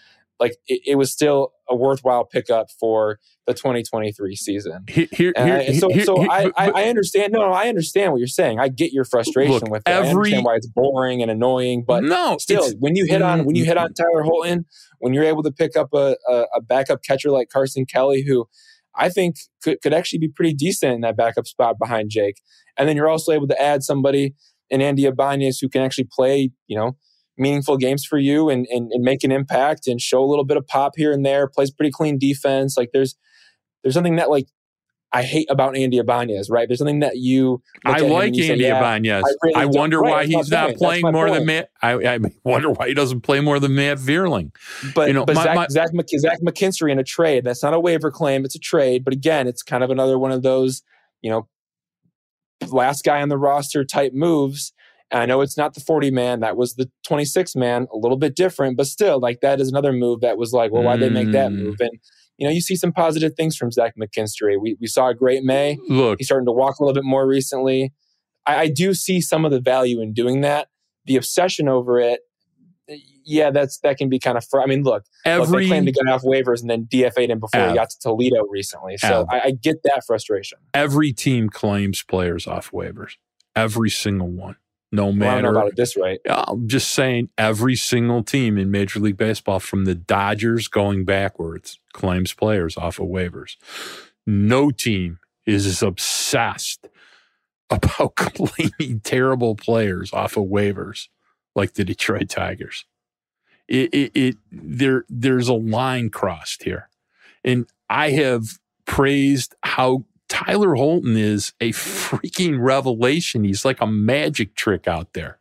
like it, it, was still a worthwhile pickup for the 2023 season. Here, here, so, here, so I, I, I, understand. No, no, I understand what you're saying. I get your frustration look, with it. Every, I understand why it's boring and annoying, but no, still, when you hit on when you hit on mm-hmm. Tyler Holton, when you're able to pick up a, a, a backup catcher like Carson Kelly, who I think could, could actually be pretty decent in that backup spot behind Jake, and then you're also able to add somebody in Andy Ibanez who can actually play, you know meaningful games for you and, and, and make an impact and show a little bit of pop here and there, plays pretty clean defense. Like there's there's something that like I hate about Andy Ibanez, right? There's something that you. I like you Andy say, Ibanez. I, really I wonder right, why he's not playing more point. than Matt. I, I, *laughs* wonder why he doesn't play more than Matt Vierling. But you know, but my, Zach, my, Zach, Zach McKinstry in a trade. That's not a waiver claim. It's a trade. But again, it's kind of another one of those, you know, last guy on the roster type moves I know it's not the 40 man, that was the 26 man, a little bit different, but still, like that is another move that was like, well, why'd they make that mm. move? And you know, you see some positive things from Zach McKinstry. We we saw a great May. Look, he's starting to walk a little bit more recently. I, I do see some of the value in doing that. The obsession over it, yeah, that's that can be kind of. Fr- I mean, look, every look, they claimed to get off waivers and then DFA'd him before he got to Toledo recently. So I, I get that frustration. Every team claims players off waivers. Every single one no matter. Well, I don't know about it this right. I'm just saying every single team in Major League Baseball, from the Dodgers going backwards, claims players off of waivers. No team is as obsessed *laughs* about *laughs* claiming terrible players off of waivers like the Detroit Tigers. It, it, it there there's a line crossed here, and I have praised how Tyler Holton is a freaking revelation. He's like a magic trick out there.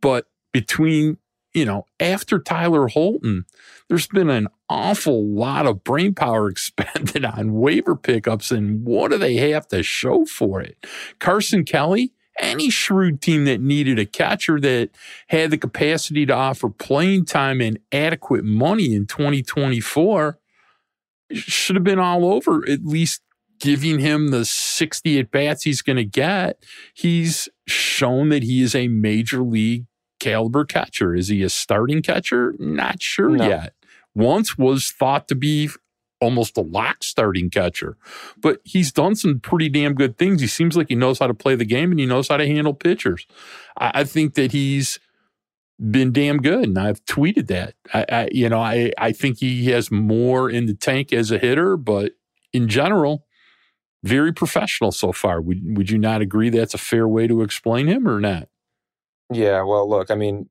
But between, you know, after Tyler Holton, there's been an awful lot of brain power *laughs* expended on waiver pickups. And what do they have to show for it? Carson Kelly, any shrewd team that needed a catcher that had the capacity to offer playing time and adequate money in 2024 should have been all over at least giving him the 60 at bats he's going to get, he's shown that he is a major league caliber catcher. Is he a starting catcher? Not sure no. yet. Once was thought to be almost a lock starting catcher, but he's done some pretty damn good things. He seems like he knows how to play the game and he knows how to handle pitchers. I, I think that he's been damn good, and I've tweeted that. I, I, you know, I I think he has more in the tank as a hitter, but in general, very professional so far. Would would you not agree that's a fair way to explain him or not? Yeah, well, look, I mean,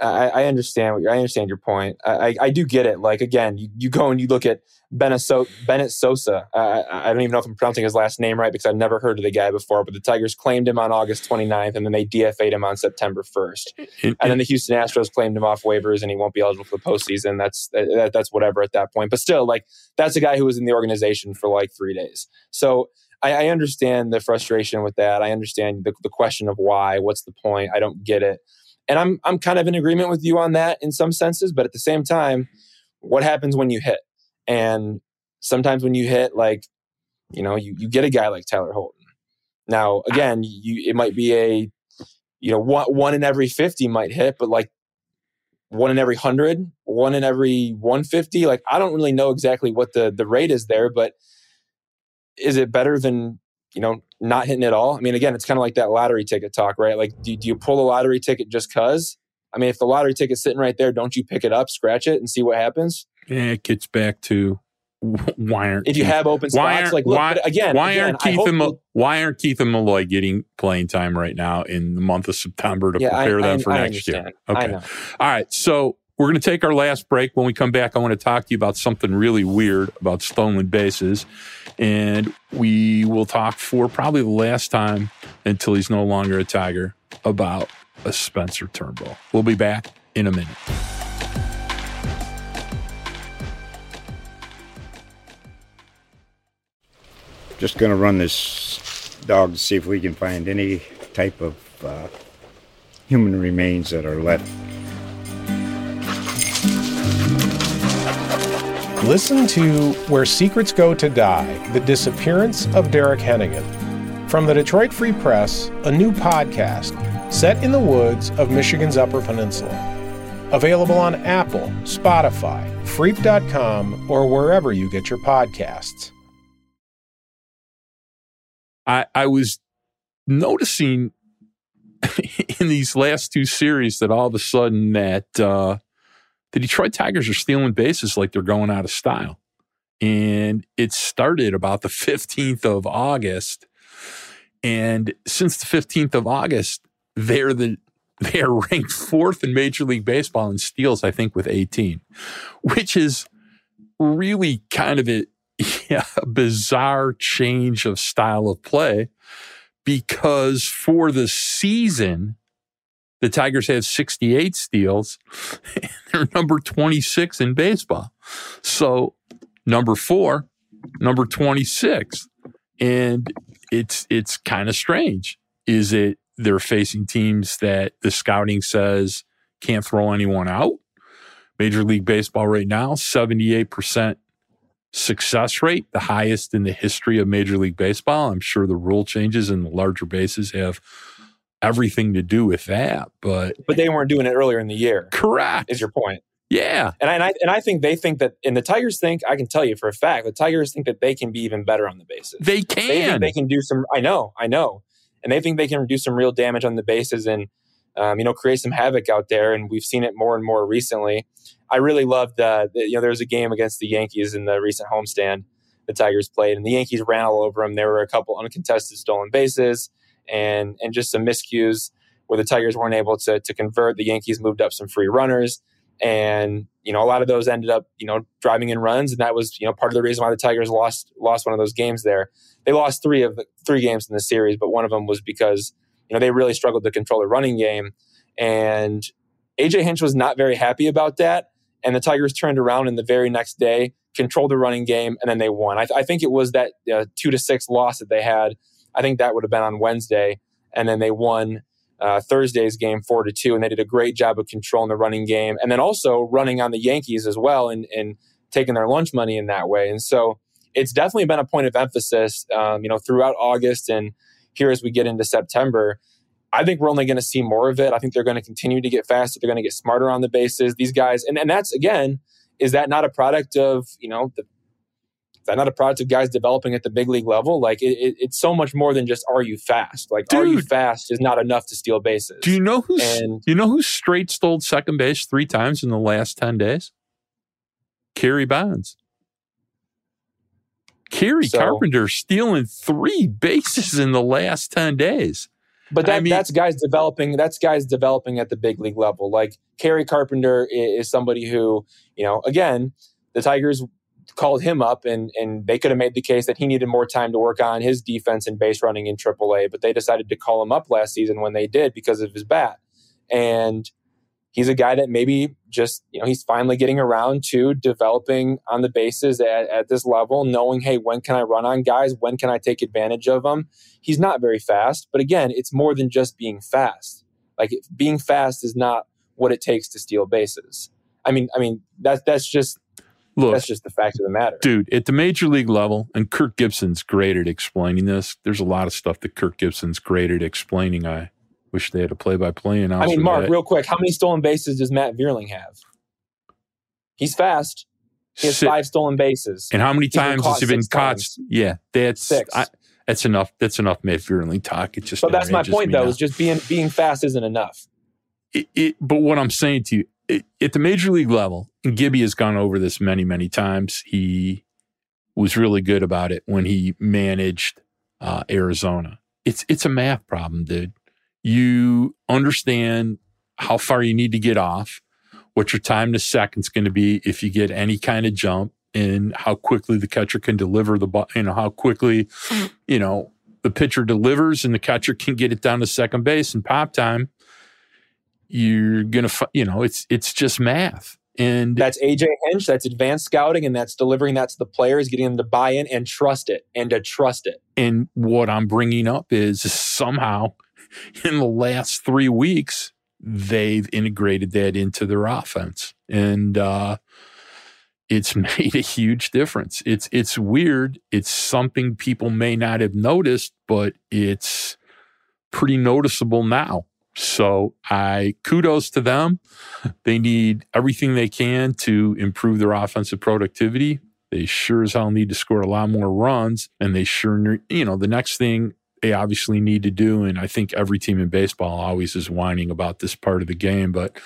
I, I understand. I understand your point. I, I, I do get it. Like again, you, you go and you look at Bennett, Bennett Sosa. I, I don't even know if I'm pronouncing his last name right because I've never heard of the guy before. But the Tigers claimed him on August 29th, and then they DFA'd him on September 1st. And, And then the Houston Astros claimed him off waivers, and he won't be eligible for the postseason. That's that, that's whatever at that point. But still, like that's a guy who was in the organization for like three days. So I, I understand the frustration with that. I understand the, the question of why. What's the point? I don't get it. And I'm I'm kind of in agreement with you on that in some senses. But at the same time, what happens when you hit? And sometimes when you hit, like you know, you, you get a guy like Tyler Holton. Now, again, you it might be a you know one one in every 50 might hit but like one in every 100 one in every 150 like i don't really know exactly what the the rate is there but is it better than you know not hitting at all i mean again it's kind of like that lottery ticket talk right like do, do you pull a lottery ticket just cuz i mean if the lottery ticket's sitting right there don't you pick it up scratch it and see what happens yeah, it gets back to *laughs* why aren't if you Keith- have open spots like look, why- again why aren't I Keith and Mal- why aren't Keith and Malloy getting playing time right now in the month of September to yeah, I, prepare them I, for I next year? Okay. I. All right, so we're going to take our last break. When we come back, I want to talk to you about something really weird about stolen bases. And we will talk for probably the last time until he's no longer a Tiger about a Spencer Turnbull. We'll be back in a minute. Just going to run this dog to see if we can find any type of uh, human remains that are left. Listen to Where Secrets Go to Die The Disappearance of Derek Hennigan. From the Detroit Free Press, a new podcast set in the woods of Michigan's Upper Peninsula. Available on Apple, Spotify, Freep.com, or wherever you get your podcasts. I, I was noticing *laughs* in these last two series that all of a sudden that uh, the Detroit Tigers are stealing bases like they're going out of style. And it started about the 15th of August. And since the 15th of August, they're the *laughs* they are ranked fourth in Major League Baseball in steals, I think, with 18, which is really kind of a, *laughs* yeah, a bizarre change of style of play because for the season, the Tigers have 68 steals. *laughs* They're number 26 in baseball. So number four, number 26. And it's it's kind of strange. Is it they're facing teams that the scouting says can't throw anyone out? Major League Baseball right now, 78% success rate, the highest in the history of Major League Baseball. I'm sure the rule changes and the larger bases have everything to do with that. But but they weren't doing it earlier in the year correct. is your point yeah. And I, and I and I think they think that, and the Tigers think I can tell you for a fact, the Tigers think that they can be even better on the bases. They can. They think they can do some. I know, I know, and they think they can do some real damage on the bases and um, you know create some havoc out there. And we've seen it more and more recently. I really loved uh, the, you know there was a game against the Yankees in the recent homestand the Tigers played, and the Yankees ran all over them. There were a couple uncontested stolen bases and and just some miscues where the Tigers weren't able to to convert. The Yankees moved up some free runners and you know a lot of those ended up you know driving in runs and that was you know part of the reason why the tigers lost lost one of those games there they lost three of the three games in the series but one of them was because you know they really struggled to control the running game and aj hinch was not very happy about that and the tigers turned around in the very next day controlled the running game and then they won i, th- I think it was that uh, two to six loss that they had i think that would have been on wednesday and then they won uh, Thursday's game four to two, and they did a great job of controlling the running game, and then also running on the Yankees as well, and and taking their lunch money in that way. And so it's definitely been a point of emphasis, um, you know, throughout August and here as we get into September. I think we're only going to see more of it. I think they're going to continue to get faster. They're going to get smarter on the bases. These guys, and, and that's again, is that not a product of you know the not a product of guys developing at the big league level? Like it, it, it's so much more than just are you fast? Like are you fast is not enough to steal bases. Do you know who's And- you know who straight stole second base three times in the last ten days? Kerry Bonds. Kerry So- Carpenter stealing three bases in the last ten days. But that, I mean- that's guys developing. That's guys developing at the big league level. Like Kerry Carpenter is, somebody who, you know, again, the Tigers called him up, and and they could have made the case that he needed more time to work on his defense and base running in AAA. But they decided to call him up last season when they did because of his bat, and he's a guy that maybe just you know he's finally getting around to developing on the bases at, at this level knowing hey when can i run on guys? When can i take advantage of them he's not very fast but again it's more than just being fast. Like being fast is not what it takes to steal bases. I mean i mean that's that's just Look, that's just the fact of the matter dude, at the major league level, and Kirk Gibson's great at explaining this. There's a lot of stuff that Kirk Gibson's great at explaining. I wish they had a play by play and i mean mark real quick how many stolen bases does matt Vierling have he's fast he has five stolen bases And how many times has he been caught? times. Yeah, that's Six. I, that's enough. That's enough Matt Vierling talk. It just but that's my point though now. is just being being fast isn't enough it, it, but what I'm saying to you, at the major league level, and Gibby has gone over this many, many times. He was really good about it when he managed uh, Arizona. It's it's a math problem, dude. You understand how far you need to get off, what your time to second's going to be if you get any kind of jump, and how quickly the catcher can deliver the ball. You know how quickly, you know, the pitcher delivers and the catcher can get it down to second base in pop time you're gonna you know it's it's just math and That's AJ Hinch. That's advanced scouting, and that's delivering that to the players, getting them to buy in and trust it, and to trust it. and what i'm bringing up is somehow in the last three weeks they've integrated that into their offense and uh it's *laughs* made a huge difference it's it's weird it's something people may not have noticed but it's pretty noticeable now so i kudos to them. They need everything they can to improve their offensive productivity. They sure as hell need to score a lot more runs and they sure you know the next thing they obviously need to do and i think every team in baseball always is whining about this part of the game but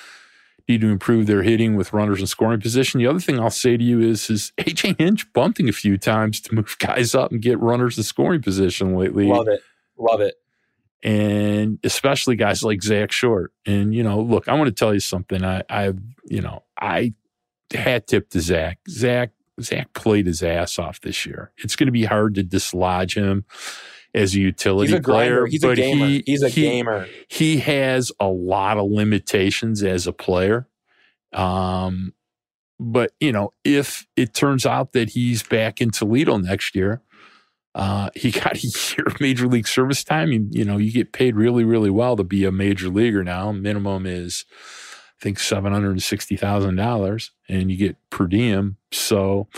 need to improve their hitting with runners in scoring position. The other thing i'll say to you is is aj hinch bunting a few times to move *laughs* guys up and get runners in scoring position lately. Love it, love it. And especially guys like Zach Short. And you know, look, I want to tell you something. I, I, you know, I hat tip to Zach. Zach, Zach played his ass off this year. It's going to be hard to dislodge him as a utility He's a player. He's a but gamer. He, He's a he- gamer. He has a lot of limitations as a player. Um, but you know, if it turns out that he's back in Toledo next year, uh, he *laughs* got a year of major league service time. You, you know, you get paid really, really well to be a major leaguer now. Minimum is, I think, seven hundred and sixty thousand dollars, and you get per diem. So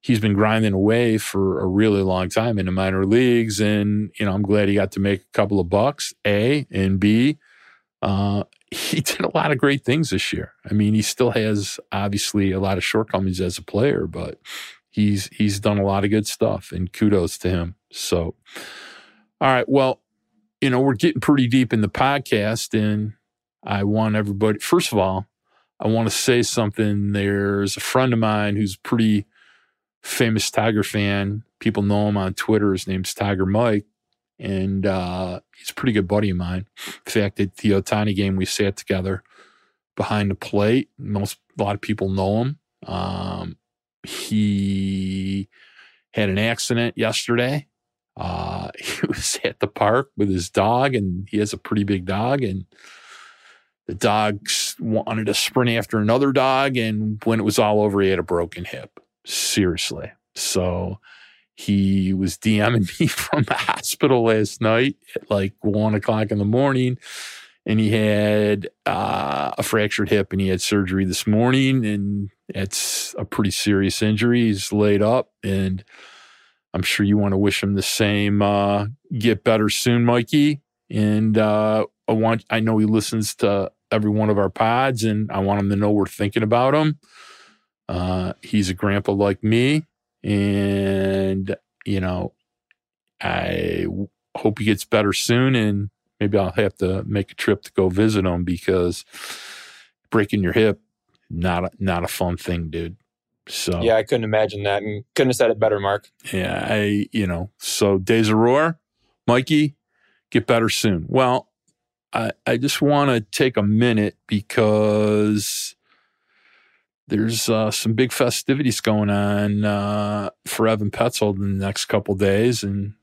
he's been grinding away for a really long time in the minor leagues, and you know, I'm glad he got to make a couple of bucks. A and B. Uh, *laughs* he did a lot of great things this year. I mean, he still has obviously a lot of shortcomings as a player, but he's he's done a lot of good stuff and kudos to him. So all right, well, you know, we're getting pretty deep in the podcast and I want everybody first of all, I want to say something. There's a friend of mine who's pretty famous Tiger fan. People know him on Twitter. His name's Tiger Mike. And uh, he's a pretty good buddy of mine. In fact, at the Ohtani game, we sat together behind the plate. Most a lot of people know him. Um, he had an accident yesterday. Uh, *laughs* he was at the park with his dog, and he has a pretty big dog. And the dog wanted to sprint after another dog, and when it was all over, he had a broken hip. Seriously. So he was DMing *laughs* me from the hospital last night at like one o'clock in the morning. And he had uh, a fractured hip and he had surgery this morning. And it's a pretty serious injury. He's laid up. And I'm sure you want to wish him the same. Uh, get better soon, Mikey. And uh, I want, I know he listens to every one of our pods and I want him to know we're thinking about him. Uh, he's a grandpa like me. And, you know, I hope he gets better soon. And maybe I'll have to make a trip to go visit him because breaking your hip, not a, not a fun thing, dude. So Yeah, I couldn't imagine that, and couldn't have said it better, Mark. yeah, I you know, so Days of Roar, Mikey, get better soon. Well, I, I just want to take a minute because there's uh, some big festivities going on uh, for Evan Petzold in the next couple days, and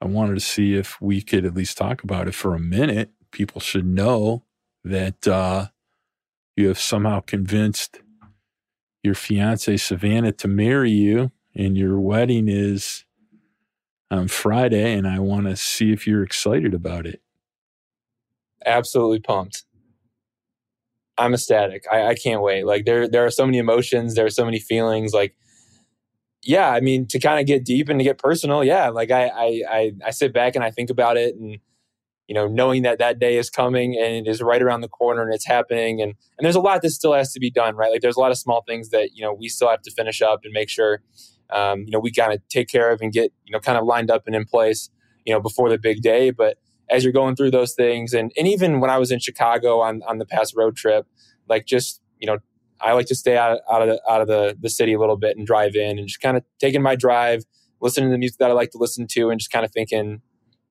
I wanted to see if we could at least talk about it for a minute. People should know that uh, you have somehow convinced your fiance Savannah to marry you, and your wedding is on Friday, and I want to see if you're excited about it. Absolutely pumped. I'm ecstatic. I, I can't wait. Like there, there are so many emotions. There are so many feelings. Like, yeah, I mean, to kind of get deep and to get personal, yeah. Like I, I, I, I sit back and I think about it, and you know, knowing that that day is coming and it is right around the corner and it's happening, and and there's a lot that still has to be done, right? Like there's a lot of small things that you know we still have to finish up and make sure, um, you know, we kind of take care of and get you know kind of lined up and in place, you know, before the big day, but as you're going through those things and, and even when I was in Chicago on, on the past road trip, like just, you know, I like to stay out, out of the out of the, the city a little bit and drive in and just kind of taking my drive, listening to the music that I like to listen to and just kind of thinking,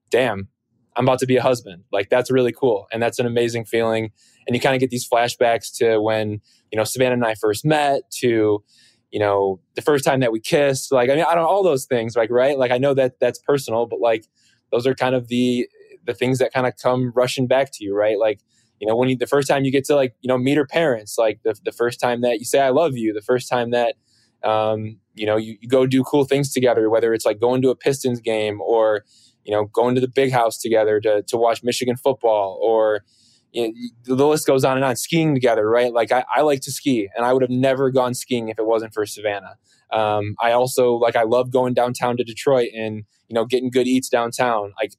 damn, I'm about to be a husband. Like that's really cool. And that's an amazing feeling. And you kind of get these flashbacks to when, you know, Savannah and I first met to, you know, the first time that we kissed. Like, I mean, I don't all those things, like, right? Like I know that that's personal, but like those are kind of the the things that kind of come rushing back to you, right? Like, you know, when you, the first time you get to like, you know, meet her parents, like the, the first time that you say, I love you, the first time that, um, you know, you, you go do cool things together, whether it's like going to a Pistons game or, you know, going to the big house together to, to watch Michigan football or, you know, the list goes on and on. Skiing together, right? Like I, I, like to ski, and I would have never gone skiing if it wasn't for Savannah. Um, I also like I love going downtown to Detroit and you know getting good eats downtown. Like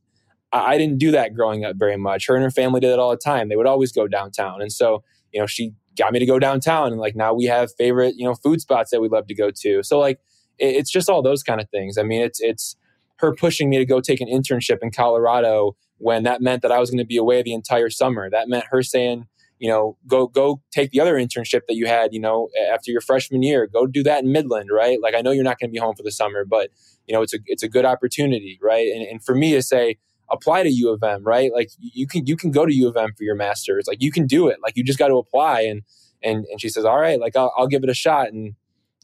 I didn't do that growing up very much. Her and her family did it all the time. They would always go downtown. And so, you know, she got me to go downtown and like now we have favorite, you know, food spots that we love to go to. So like it's just all those kind of things. I mean, it's it's her pushing me to go take an internship in Colorado when that meant that I was going to be away the entire summer. That meant her saying, you know, go go take the other internship that you had, you know, after your freshman year. Go do that in Midland, right? Like I know you're not going to be home for the summer, but you know, it's a it's a good opportunity, right? And, and for me to say, apply to U of M, right? Like you can you can go to U of M for your master's. Like you can do it. Like you just got to apply. And and and she says, all right, like I'll, I'll give it a shot. And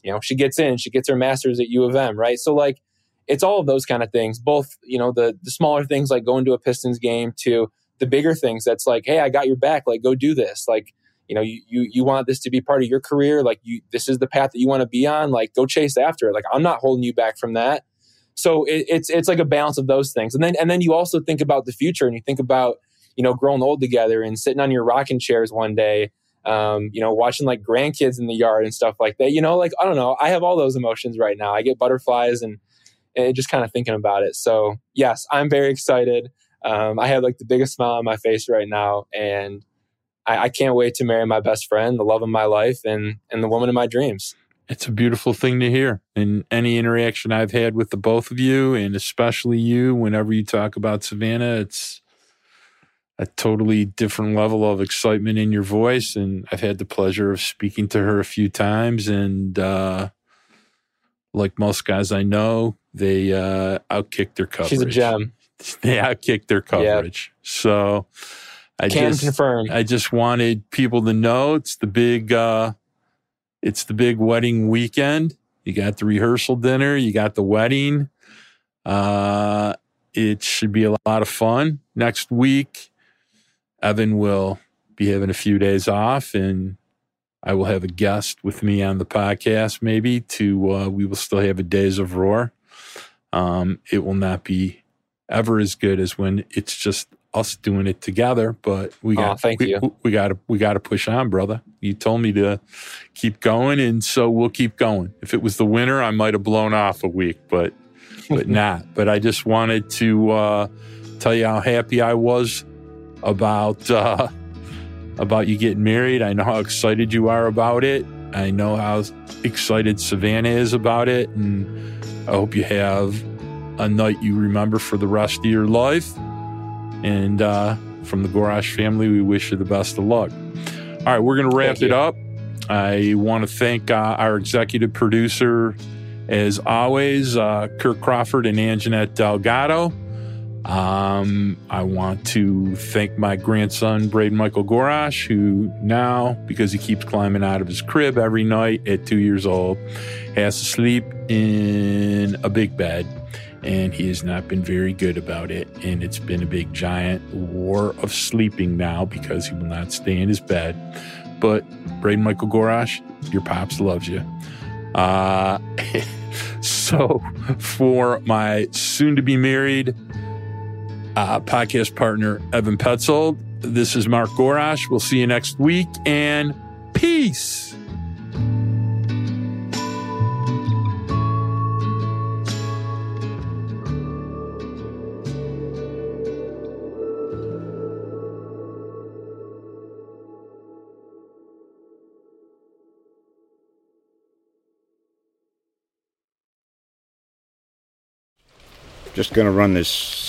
you know she gets in. She gets her master's at U of M, right? So like it's all of those kind of things. Both you know the the smaller things like going to a Pistons game to the bigger things. That's like, hey, I got your back. Like go do this. Like you know you, you you want this to be part of your career like you this is the path that you want to be on like go chase after it like i'm not holding you back from that so it, it's it's like a balance of those things, and then and then you also think about the future, and you think about you know growing old together and sitting on your rocking chairs one day, um, you know, watching like grandkids in the yard and stuff like that. You know, like I don't know, I have all those emotions right now. I get butterflies and, and just kind of thinking about it. So yes, I'm very excited. Um, I have like the biggest smile on my face right now, and I, I can't wait to marry my best friend, the love of my life, and and the woman of my dreams it's a beautiful thing to hear. And any interaction I've had with the both of you, and especially you, whenever you talk about Savannah, it's a totally different level of excitement in your voice. And I've had the pleasure of speaking to her a few times. And uh, like most guys I know, they uh, outkick their coverage. She's a gem. *laughs* They outkick their coverage. Yep. So I Can just confirm. I just wanted people to know it's the big. Uh, it's the big wedding weekend. You got the rehearsal dinner, you got the wedding. Uh, it should be a lot of fun. Next week, Evan will be having a few days off, and I will have a guest with me on the podcast. Maybe to uh, we will still have a days of roar. Um, it will not be ever as good as when it's just us doing it together, but we got oh, thank we, you. we got to we got to push on, brother. You told me to keep going, and so we'll keep going. If it was the winter, I might have blown off a week, but but *laughs* not. But I just wanted to uh, tell you how happy I was about uh, about you getting married. I know how excited you are about it. I know how excited Savannah is about it, and I hope you have a night you remember for the rest of your life. And uh, from the Gorash family, we wish you the best of luck. All right, we're going to wrap it up. I want to thank uh, our executive producer, as always, uh, Kirk Crawford and Anjanette Delgado. Um, I want to thank my grandson, Braden Michael Gorash, who now, because he keeps climbing out of his crib every night at two years old, has to sleep in a big bed. And he has not been very good about it. And it's been a big, giant war of sleeping now because he will not stay in his bed. But Braden Michael Gorash, your pops loves you. Uh, *laughs* so for my soon to be married uh, podcast partner, Evan Petzold. This is Mark Gorash. We'll see you next week and peace. Just going to run this